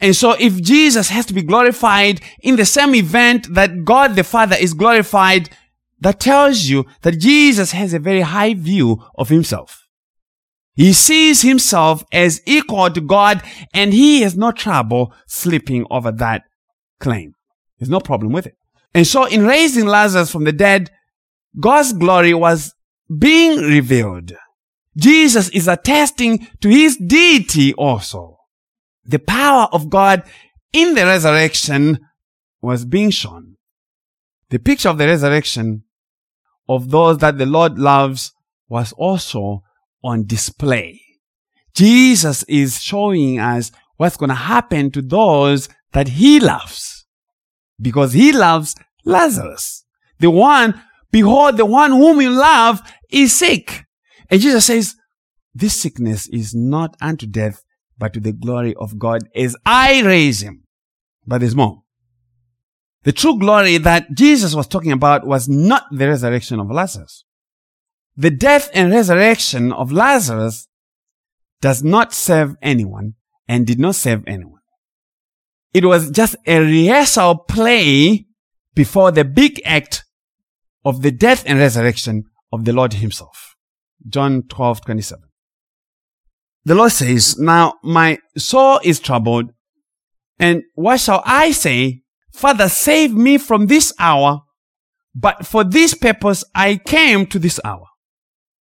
and so if Jesus has to be glorified in the same event that God the Father is glorified, that tells you that Jesus has a very high view of himself. He sees himself as equal to God and he has no trouble sleeping over that claim. There's no problem with it. And so in raising Lazarus from the dead, God's glory was being revealed. Jesus is attesting to his deity also the power of God in the resurrection was being shown. The picture of the resurrection of those that the Lord loves was also on display. Jesus is showing us what's going to happen to those that he loves. Because he loves Lazarus. The one, behold, the one whom you love is sick. And Jesus says, this sickness is not unto death, but to the glory of God as I raise him. But there's more. The true glory that Jesus was talking about was not the resurrection of Lazarus. The death and resurrection of Lazarus does not serve anyone and did not save anyone. It was just a rehearsal play before the big act of the death and resurrection of the Lord himself. John 12, 27. The Lord says, Now my soul is troubled, and what shall I say? Father, save me from this hour, but for this purpose I came to this hour.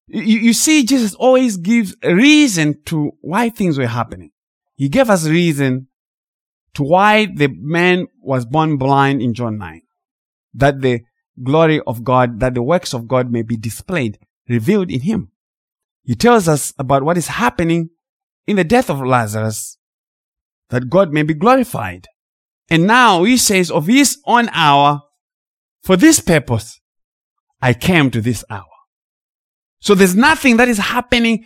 You, you see, Jesus always gives a reason to why things were happening. He gave us a reason to why the man was born blind in John 9. That the glory of God, that the works of God may be displayed, revealed in him. He tells us about what is happening in the death of Lazarus, that God may be glorified. And now he says of his own hour, for this purpose, I came to this hour. So there's nothing that is happening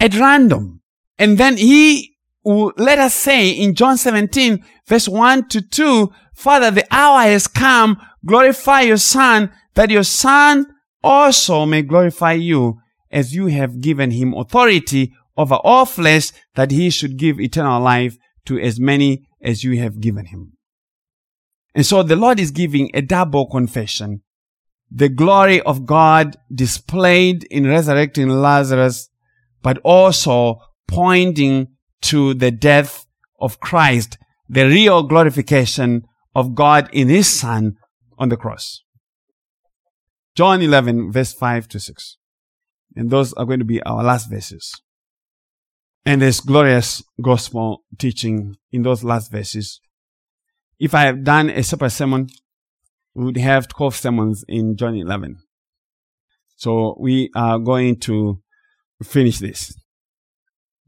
at random. And then he will let us say in John 17, verse 1 to 2, Father, the hour has come. Glorify your son that your son also may glorify you as you have given him authority over all flesh that he should give eternal life to as many as you have given him. And so the Lord is giving a double confession the glory of God displayed in resurrecting Lazarus, but also pointing to the death of Christ, the real glorification of God in His Son on the cross. John 11, verse 5 to 6. And those are going to be our last verses. And there's glorious gospel teaching in those last verses. If I have done a separate sermon, we would have 12 sermons in John 11. So we are going to finish this.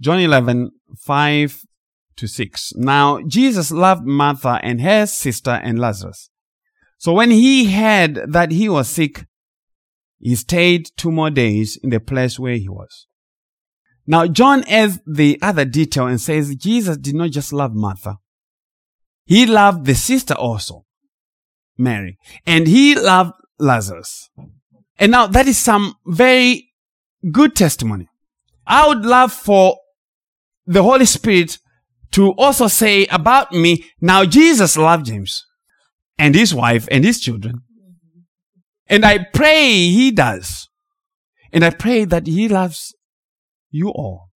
John 11, 5 to 6. Now, Jesus loved Martha and her sister and Lazarus. So when he heard that he was sick, he stayed two more days in the place where he was. Now, John adds the other detail and says Jesus did not just love Martha. He loved the sister also. Mary. And he loved Lazarus. And now that is some very good testimony. I would love for the Holy Spirit to also say about me, now Jesus loved James and his wife and his children. And I pray he does. And I pray that he loves you all.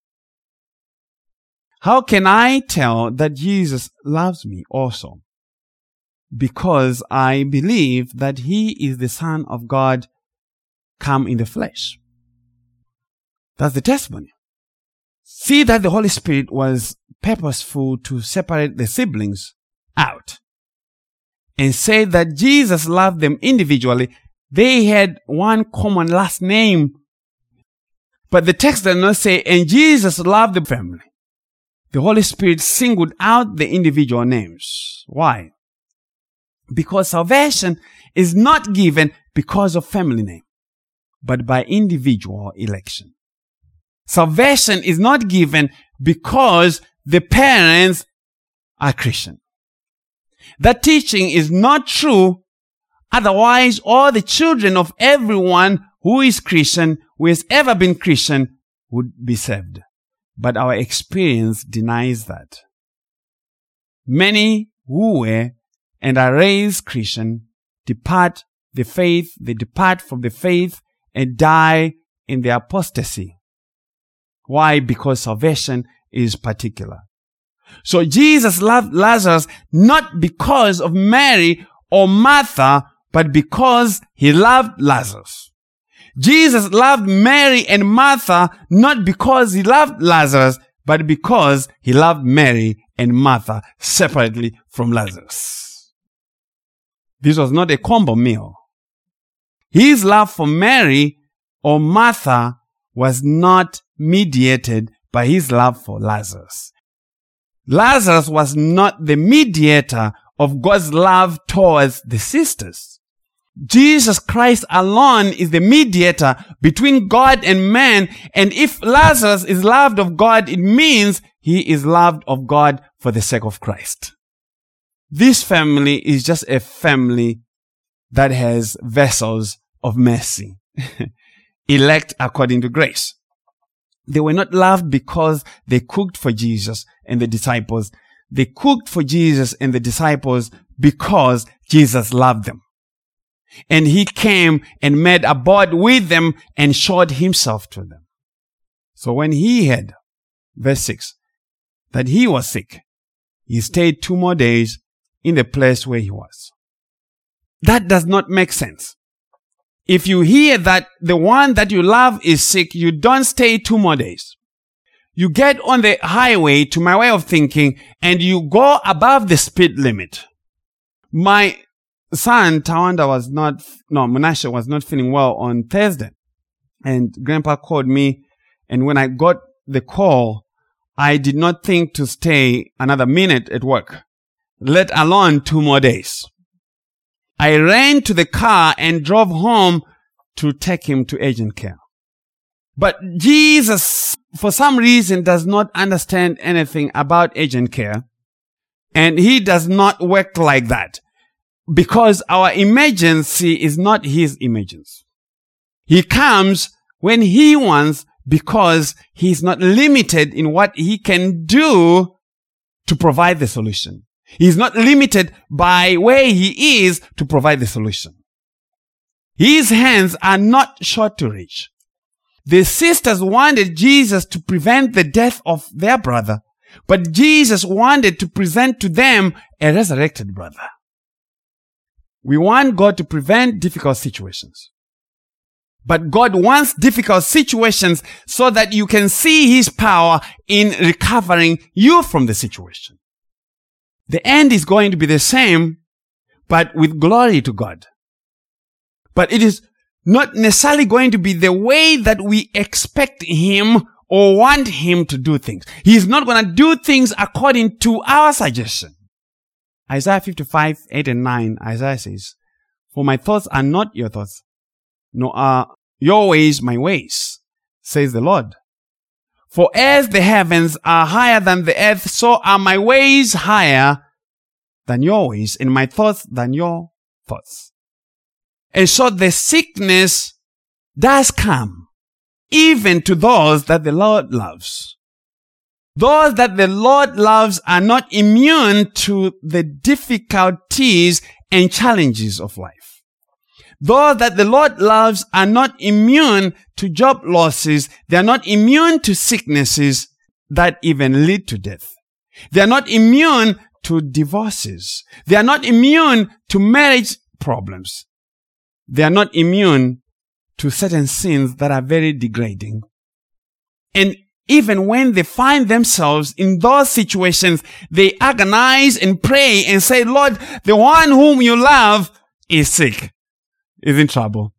How can I tell that Jesus loves me also? Because I believe that he is the Son of God come in the flesh. That's the testimony. See that the Holy Spirit was purposeful to separate the siblings out and say that Jesus loved them individually. They had one common last name. But the text does not say, and Jesus loved the family. The Holy Spirit singled out the individual names. Why? Because salvation is not given because of family name, but by individual election. Salvation is not given because the parents are Christian. That teaching is not true. Otherwise, all the children of everyone who is Christian, who has ever been Christian, would be saved. But our experience denies that. Many who were and are raised Christian depart the faith, they depart from the faith and die in the apostasy. Why? Because salvation is particular. So Jesus loved Lazarus not because of Mary or Martha, but because he loved Lazarus. Jesus loved Mary and Martha not because he loved Lazarus, but because he loved Mary and Martha separately from Lazarus. This was not a combo meal. His love for Mary or Martha was not mediated by his love for Lazarus. Lazarus was not the mediator of God's love towards the sisters. Jesus Christ alone is the mediator between God and man. And if Lazarus is loved of God, it means he is loved of God for the sake of Christ. This family is just a family that has vessels of mercy, elect according to grace. They were not loved because they cooked for Jesus and the disciples. They cooked for Jesus and the disciples because Jesus loved them. And he came and made abode with them and showed himself to them. So when he had, verse 6, that he was sick, he stayed two more days in the place where he was. That does not make sense. If you hear that the one that you love is sick, you don't stay two more days. You get on the highway to my way of thinking and you go above the speed limit. My son, Tawanda was not, no, Menashe was not feeling well on Thursday. And grandpa called me. And when I got the call, I did not think to stay another minute at work, let alone two more days. I ran to the car and drove home to take him to urgent care. But Jesus, for some reason, does not understand anything about urgent care. And he does not work like that because our emergency is not his emergency. He comes when he wants because he's not limited in what he can do to provide the solution. He's not limited by where he is to provide the solution. His hands are not short to reach. The sisters wanted Jesus to prevent the death of their brother, but Jesus wanted to present to them a resurrected brother. We want God to prevent difficult situations. But God wants difficult situations so that you can see His power in recovering you from the situation. The end is going to be the same, but with glory to God. But it is not necessarily going to be the way that we expect Him or want Him to do things. He's not going to do things according to our suggestion. Isaiah 55, 8 and 9, Isaiah says, For my thoughts are not your thoughts, nor are your ways my ways, says the Lord. For as the heavens are higher than the earth, so are my ways higher than your ways, and my thoughts than your thoughts. And so the sickness does come, even to those that the Lord loves. Those that the Lord loves are not immune to the difficulties and challenges of life. Those that the Lord loves are not immune to job losses. They are not immune to sicknesses that even lead to death. They are not immune to divorces. They are not immune to marriage problems. They are not immune to certain sins that are very degrading. And even when they find themselves in those situations, they agonize and pray and say, Lord, the one whom you love is sick, is in trouble.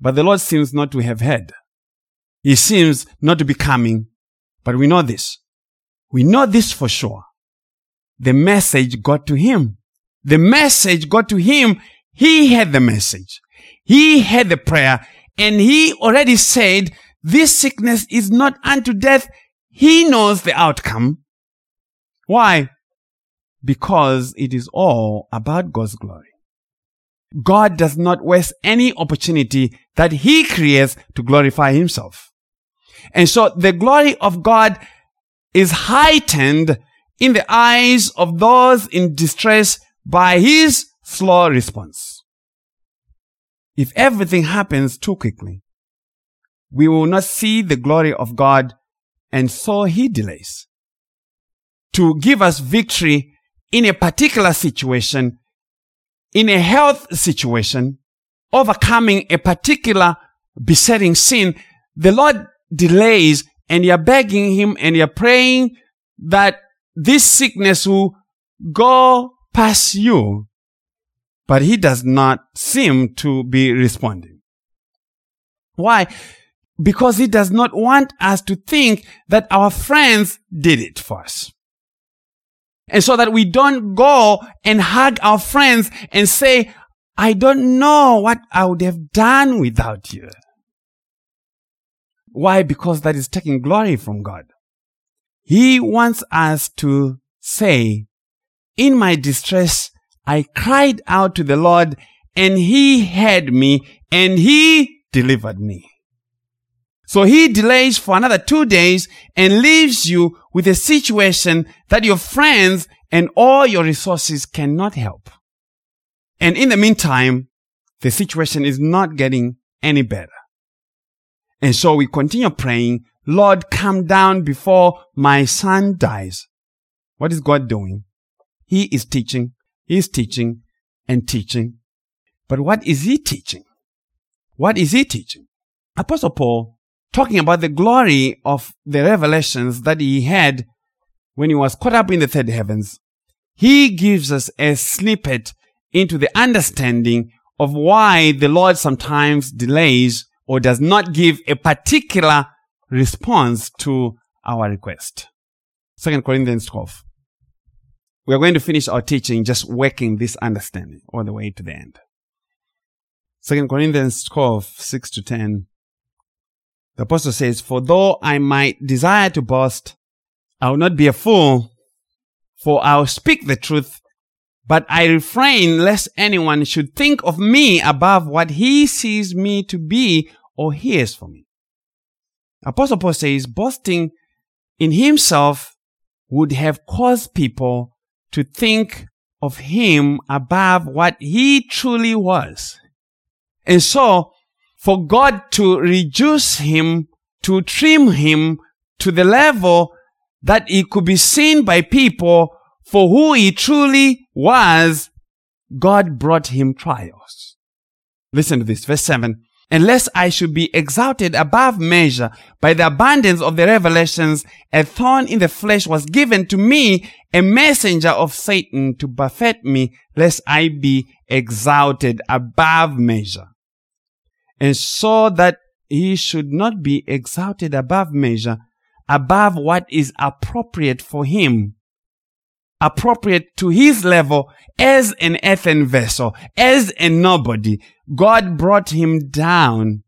But the Lord seems not to have heard. He seems not to be coming. But we know this. We know this for sure. The message got to him. The message got to him. He had the message. He had the prayer and he already said, this sickness is not unto death. He knows the outcome. Why? Because it is all about God's glory. God does not waste any opportunity that he creates to glorify himself. And so the glory of God is heightened in the eyes of those in distress by his slow response. If everything happens too quickly, we will not see the glory of God, and so he delays. To give us victory in a particular situation, in a health situation, overcoming a particular besetting sin, the Lord delays and you're begging him and you're praying that this sickness will go past you. But he does not seem to be responding. Why? because he does not want us to think that our friends did it for us. And so that we don't go and hug our friends and say, I don't know what I would have done without you. Why? Because that is taking glory from God. He wants us to say, in my distress, I cried out to the Lord and he heard me and he delivered me. So he delays for another two days and leaves you with a situation that your friends and all your resources cannot help. And in the meantime, the situation is not getting any better. And so we continue praying, Lord, come down before my son dies. What is God doing? He is teaching, he is teaching and teaching. But what is he teaching? What is he teaching? Apostle Paul, talking about the glory of the revelations that he had when he was caught up in the third heavens, he gives us a snippet into the understanding of why the Lord sometimes delays or does not give a particular response to our request. Second Corinthians 12. We are going to finish our teaching just working this understanding all the way to the end. Second Corinthians 12, 6 to 10. The apostle says, For though I might desire to boast, I will not be a fool, for I will speak the truth, but I refrain lest anyone should think of me above what he sees me to be or hears from me. Apostle Paul says boasting in himself would have caused people to think of him above what he truly was. And so, for God to reduce him, to trim him to the level that he could be seen by people for who he truly was, God brought him trials. Listen to this, verse 7 unless I should be exalted above measure by the abundance of the revelations, a thorn in the flesh was given to me, a messenger of Satan to buffet me, lest I be exalted above measure. And so that he should not be exalted above measure, above what is appropriate for him, appropriate to his level as an earthen vessel, as a nobody. God brought him down.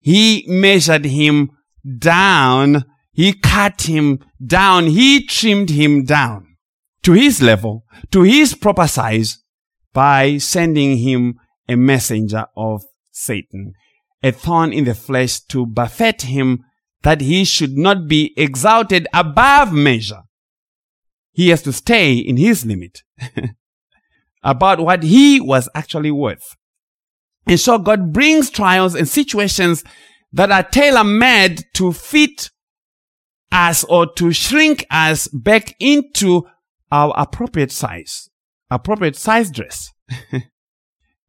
He measured him down. He cut him down. He trimmed him down to his level, to his proper size by sending him a messenger of Satan, a thorn in the flesh to buffet him that he should not be exalted above measure he has to stay in his limit about what he was actually worth. And so God brings trials and situations that are tailor made to fit us or to shrink us back into our appropriate size, appropriate size dress.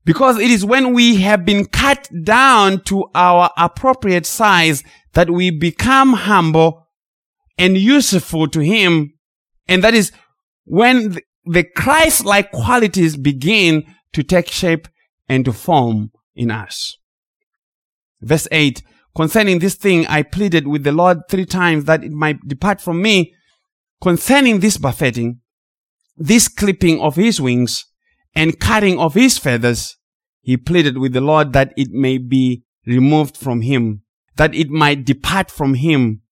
because it is when we have been cut down to our appropriate size that we become humble and useful to Him and that is when the Christ-like qualities begin to take shape and to form in us. Verse 8, concerning this thing, I pleaded with the Lord three times that it might depart from me. Concerning this buffeting, this clipping of his wings and cutting of his feathers, he pleaded with the Lord that it may be removed from him, that it might depart from him.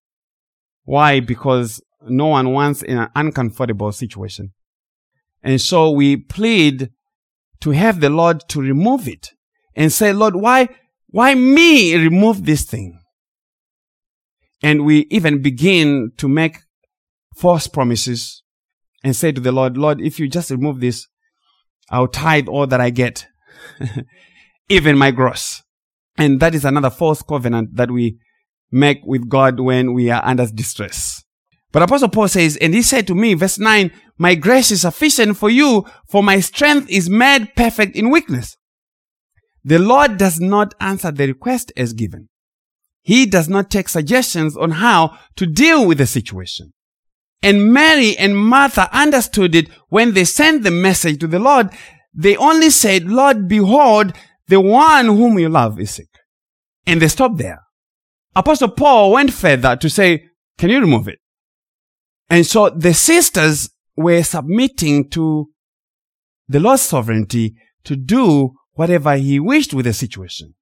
Why? Because no one wants an uncomfortable situation. And so we plead to have the Lord to remove it and say, Lord, why, why me remove this thing? And we even begin to make false promises and say to the Lord, Lord, if you just remove this, I'll tithe all that I get, even my gross. And that is another false covenant that we make with God when we are under distress. But Apostle Paul says, and he said to me, verse 9, my grace is sufficient for you, for my strength is made perfect in weakness. The Lord does not answer the request as given. He does not take suggestions on how to deal with the situation. And Mary and Martha understood it when they sent the message to the Lord. They only said, Lord, behold, the one whom you love is sick. And they stopped there. Apostle Paul went further to say, can you remove it? And so the sisters were submitting to the Lord's sovereignty to do whatever he wished with the situation.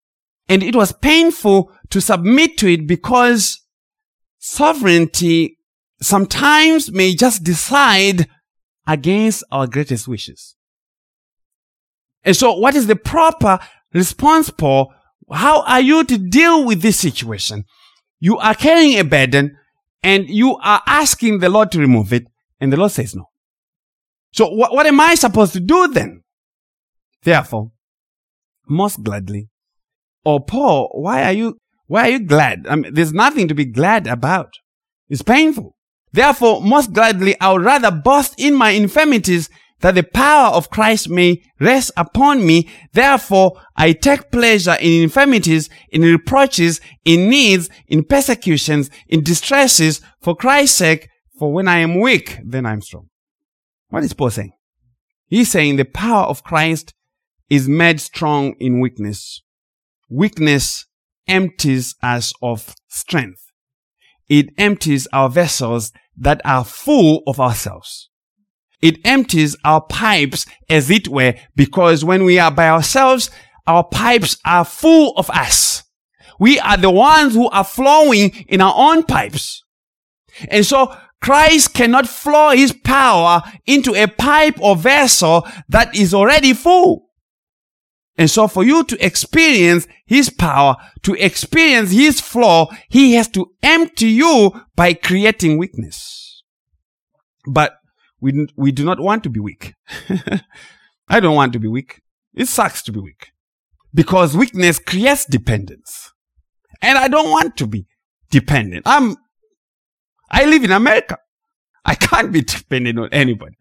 And it was painful to submit to it because sovereignty sometimes may just decide against our greatest wishes. And so what is the proper response, Paul? How are you to deal with this situation? You are carrying a burden and you are asking the Lord to remove it and the Lord says no. So what, what am I supposed to do then? Therefore, most gladly, or oh, Paul, why are you, why are you glad? I mean, there's nothing to be glad about. It's painful. Therefore, most gladly, I would rather boast in my infirmities that the power of Christ may rest upon me. Therefore, I take pleasure in infirmities, in reproaches, in needs, in persecutions, in distresses for Christ's sake. For when I am weak, then I am strong. What is Paul saying? He's saying the power of Christ is made strong in weakness. Weakness empties us of strength. It empties our vessels that are full of ourselves. It empties our pipes, as it were, because when we are by ourselves, our pipes are full of us. We are the ones who are flowing in our own pipes. And so Christ cannot flow his power into a pipe or vessel that is already full. And so for you to experience his power, to experience his flow, he has to empty you by creating weakness. But we, we do not want to be weak. I don't want to be weak. It sucks to be weak because weakness creates dependence. And I don't want to be dependent. I'm, I live in America. I can't be dependent on anybody.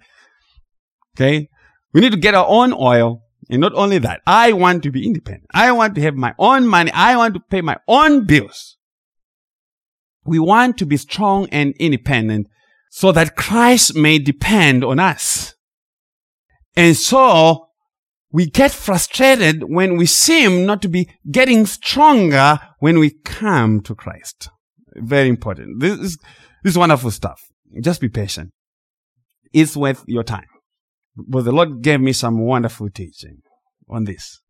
Okay. We need to get our own oil. And not only that, I want to be independent. I want to have my own money. I want to pay my own bills. We want to be strong and independent so that Christ may depend on us. And so we get frustrated when we seem not to be getting stronger when we come to Christ. Very important. This is, this is wonderful stuff. Just be patient. It's worth your time. But the Lord gave me some wonderful teaching on this.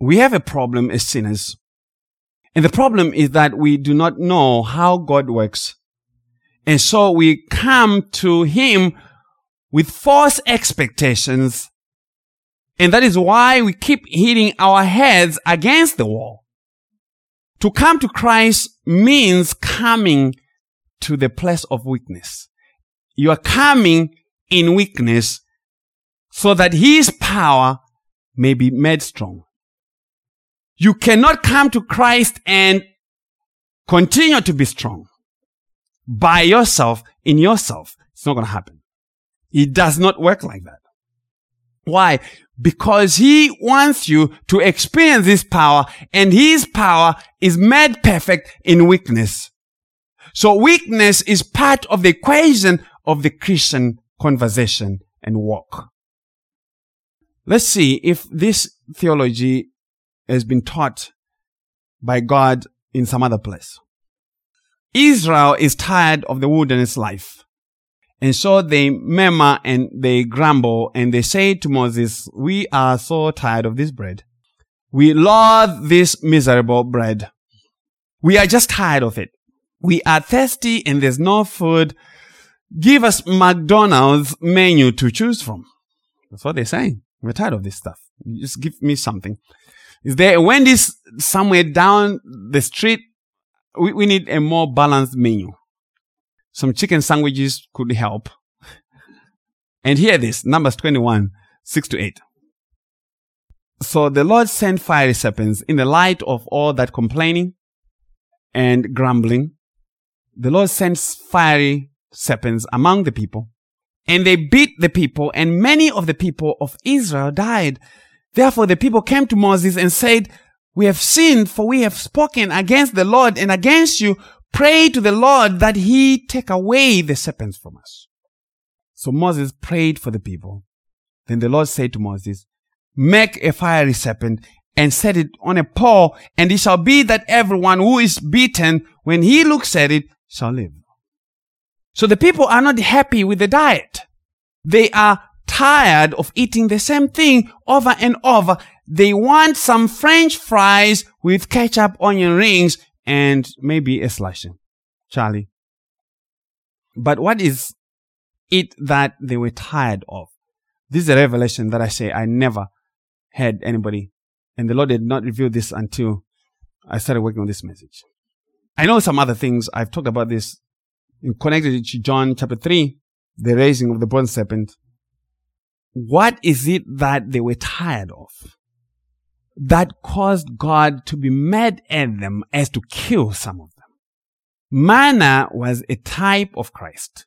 We have a problem as sinners. And the problem is that we do not know how God works and so we come to him with false expectations. And that is why we keep hitting our heads against the wall. To come to Christ means coming to the place of weakness. You are coming in weakness so that his power may be made strong. You cannot come to Christ and continue to be strong by yourself, in yourself. It's not going to happen. It does not work like that. Why? Because he wants you to experience his power and his power is made perfect in weakness. So weakness is part of the equation of the Christian conversation and walk. Let's see if this theology has been taught by God in some other place. Israel is tired of the wilderness life. And so they murmur and they grumble and they say to Moses, we are so tired of this bread. We loathe this miserable bread. We are just tired of it. We are thirsty and there's no food. Give us McDonald's menu to choose from. That's what they're saying. We're tired of this stuff. Just give me something. Is there a Wendy's somewhere down the street we, we need a more balanced menu. Some chicken sandwiches could help. and hear this, Numbers 21, 6 to 8. So the Lord sent fiery serpents in the light of all that complaining and grumbling. The Lord sent fiery serpents among the people and they beat the people and many of the people of Israel died. Therefore the people came to Moses and said, we have sinned for we have spoken against the Lord and against you. Pray to the Lord that he take away the serpents from us. So Moses prayed for the people. Then the Lord said to Moses, make a fiery serpent and set it on a pole and it shall be that everyone who is beaten when he looks at it shall live. So the people are not happy with the diet. They are tired of eating the same thing over and over. They want some French fries with ketchup, onion rings, and maybe a slicing. Charlie. But what is it that they were tired of? This is a revelation that I say I never had anybody, and the Lord did not reveal this until I started working on this message. I know some other things. I've talked about this in connected to John chapter 3, the raising of the bronze serpent. What is it that they were tired of? That caused God to be mad at them as to kill some of them. Manna was a type of Christ,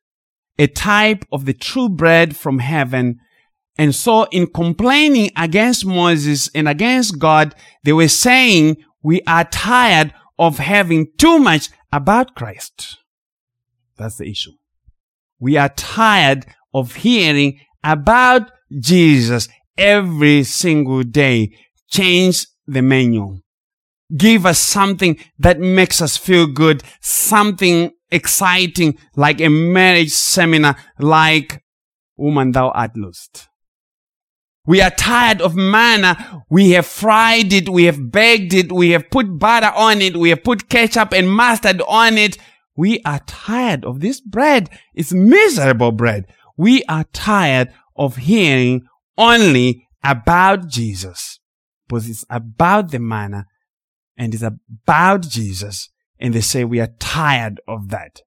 a type of the true bread from heaven. And so in complaining against Moses and against God, they were saying, we are tired of having too much about Christ. That's the issue. We are tired of hearing about Jesus every single day. Change the menu. Give us something that makes us feel good, something exciting like a marriage seminar, like Woman Thou Art Loosed. We are tired of manna. We have fried it. We have baked it. We have put butter on it. We have put ketchup and mustard on it. We are tired of this bread. It's miserable bread. We are tired of hearing only about Jesus. Because it's about the manna and it's about Jesus. And they say we are tired of that.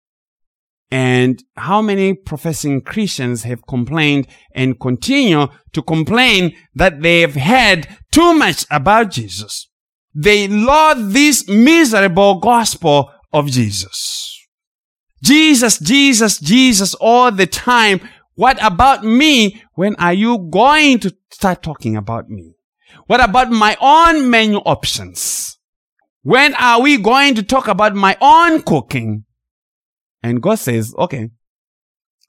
And how many professing Christians have complained and continue to complain that they have heard too much about Jesus? They love this miserable gospel of Jesus. Jesus, Jesus, Jesus all the time. What about me? When are you going to start talking about me? What about my own menu options? When are we going to talk about my own cooking? And God says, okay,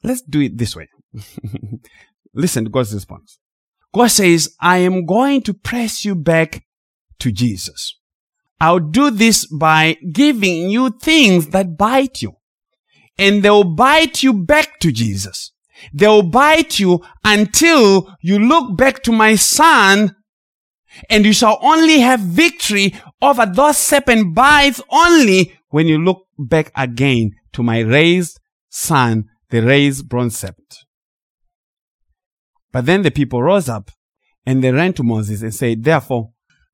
let's do it this way. Listen to God's response. God says, I am going to press you back to Jesus. I'll do this by giving you things that bite you. And they'll bite you back to Jesus. They'll bite you until you look back to my son and you shall only have victory over those serpent bites only when you look back again to my raised son, the raised bronze serpent. But then the people rose up and they ran to Moses and said, therefore,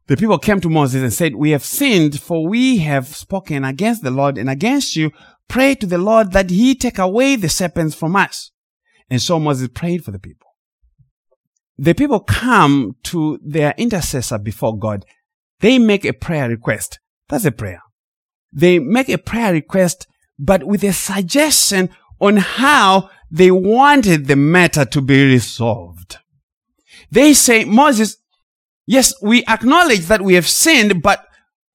the people came to Moses and said, we have sinned for we have spoken against the Lord and against you. Pray to the Lord that he take away the serpents from us. And so Moses prayed for the people the people come to their intercessor before God, they make a prayer request. That's a prayer. They make a prayer request, but with a suggestion on how they wanted the matter to be resolved. They say, Moses, yes, we acknowledge that we have sinned, but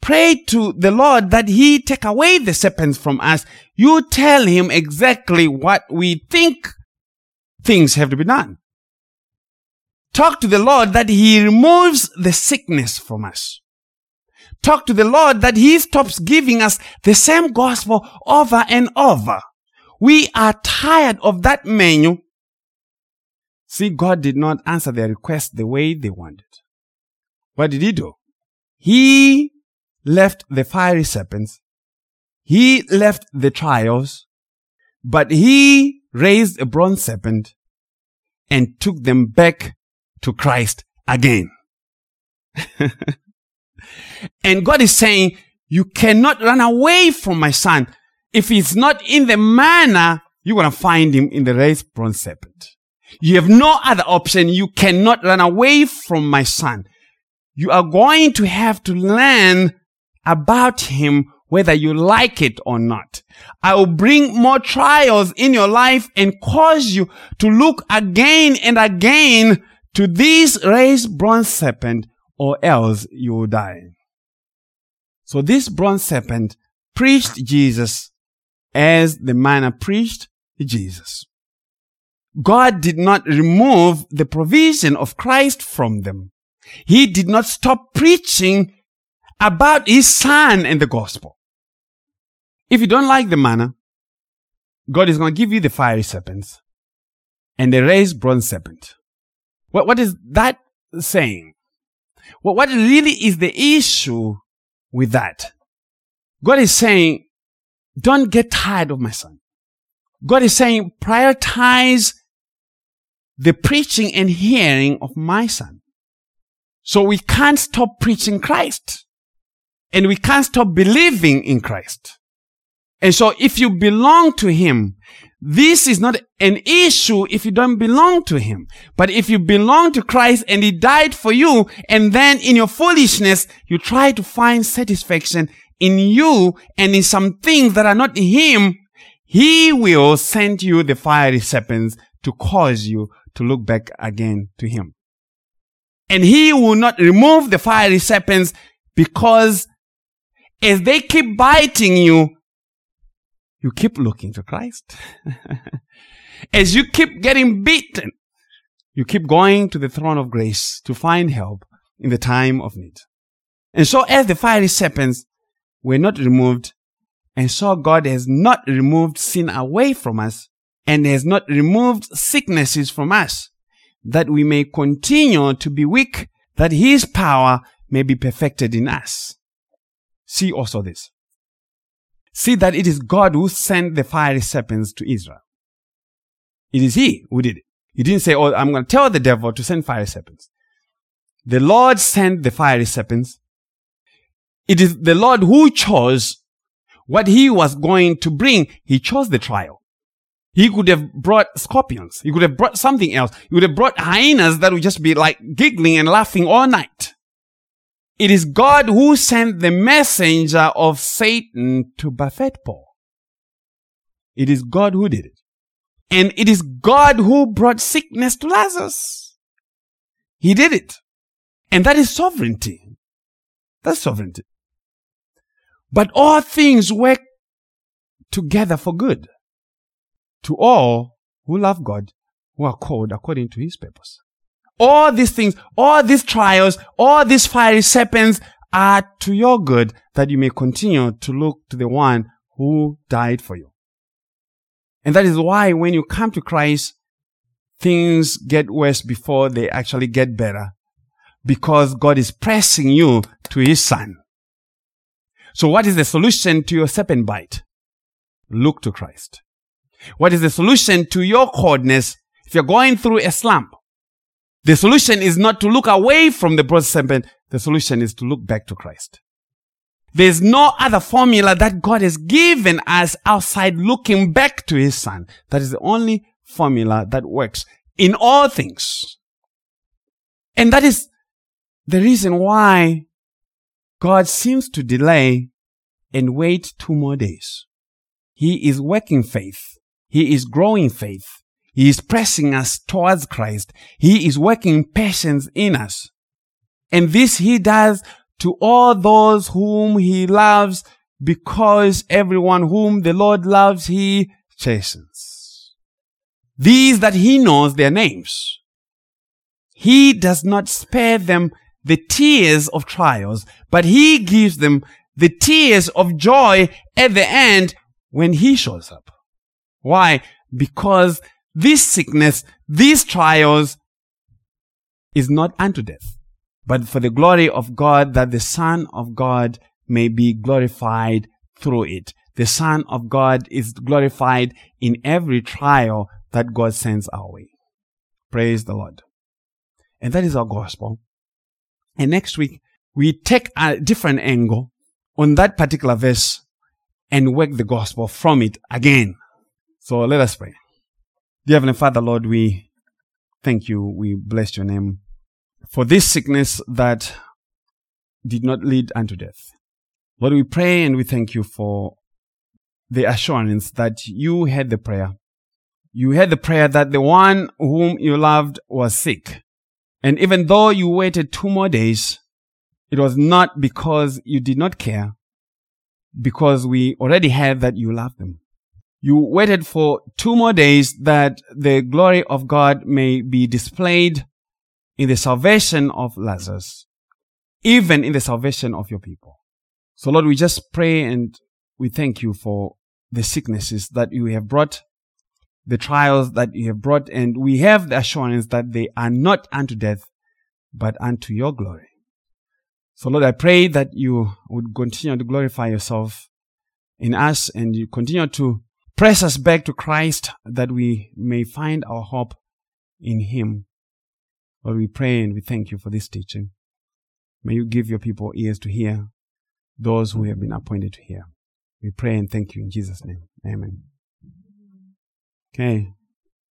pray to the Lord that he take away the serpents from us. You tell him exactly what we think things have to be done. Talk to the Lord that He removes the sickness from us. Talk to the Lord that He stops giving us the same gospel over and over. We are tired of that menu. See, God did not answer their request the way they wanted. What did He do? He left the fiery serpents. He left the trials, but He raised a bronze serpent and took them back to Christ again. and God is saying, you cannot run away from my son. If he's not in the manna, you're going to find him in the raised bronze serpent. You have no other option. You cannot run away from my son. You are going to have to learn about him whether you like it or not. I will bring more trials in your life and cause you to look again and again to this raised bronze serpent or else you will die. So this bronze serpent preached Jesus as the manna preached Jesus. God did not remove the provision of Christ from them. He did not stop preaching about his son and the gospel. If you don't like the manna, God is going to give you the fiery serpents and the raised bronze serpent. What, what is that saying? What, what really is the issue with that? God is saying, don't get tired of my son. God is saying, prioritize the preaching and hearing of my son. So we can't stop preaching Christ. And we can't stop believing in Christ. And so if you belong to Him, this is not an issue if you don't belong to Him. But if you belong to Christ and He died for you, and then in your foolishness, you try to find satisfaction in you and in some things that are not Him, He will send you the fiery serpents to cause you to look back again to Him. And He will not remove the fiery serpents because as they keep biting you, you keep looking to Christ. as you keep getting beaten, you keep going to the throne of grace to find help in the time of need. And so as the fiery serpents were not removed, and so God has not removed sin away from us, and has not removed sicknesses from us, that we may continue to be weak, that his power may be perfected in us. See also this. See that it is God who sent the fiery serpents to Israel. It is he who did it. He didn't say, Oh, I'm going to tell the devil to send fiery serpents. The Lord sent the fiery serpents. It is the Lord who chose what he was going to bring. He chose the trial. He could have brought scorpions. He could have brought something else. He would have brought hyenas that would just be like giggling and laughing all night. It is God who sent the messenger of Satan to buffet Paul. It is God who did it. And it is God who brought sickness to Lazarus. He did it. And that is sovereignty. That's sovereignty. But all things work together for good to all who love God, who are called according to his purpose. All these things, all these trials, all these fiery serpents are to your good that you may continue to look to the one who died for you. And that is why when you come to Christ, things get worse before they actually get better because God is pressing you to his son. So what is the solution to your serpent bite? Look to Christ. What is the solution to your coldness if you're going through a slump? The solution is not to look away from the serpent. The solution is to look back to Christ. There's no other formula that God has given us outside looking back to his son. That is the only formula that works in all things. And that is the reason why God seems to delay and wait two more days. He is working faith he is growing faith. He is pressing us towards Christ. He is working patience in us. And this he does to all those whom he loves because everyone whom the Lord loves, he chastens. These that he knows their names. He does not spare them the tears of trials, but he gives them the tears of joy at the end when he shows up. Why? Because this sickness, these trials is not unto death, but for the glory of God that the Son of God may be glorified through it. The Son of God is glorified in every trial that God sends our way. Praise the Lord. And that is our gospel. And next week, we take a different angle on that particular verse and work the gospel from it again. So let us pray. Dear Heavenly Father, Lord, we thank you. We bless your name for this sickness that did not lead unto death. Lord, we pray and we thank you for the assurance that you heard the prayer. You heard the prayer that the one whom you loved was sick. And even though you waited two more days, it was not because you did not care, because we already heard that you loved them. You waited for two more days that the glory of God may be displayed in the salvation of Lazarus, even in the salvation of your people. So Lord, we just pray and we thank you for the sicknesses that you have brought. the trials that you have brought, and we have the assurance that they are not unto death, but unto your glory. So Lord, I pray that you would continue to glorify yourself in us and you continue to press us back to Christ that we may find our hope in Him. Lord, we pray and we thank you for this teaching. May you give your people ears to hear those who have been appointed to hear. We pray and thank you in Jesus' name. Amen. Okay.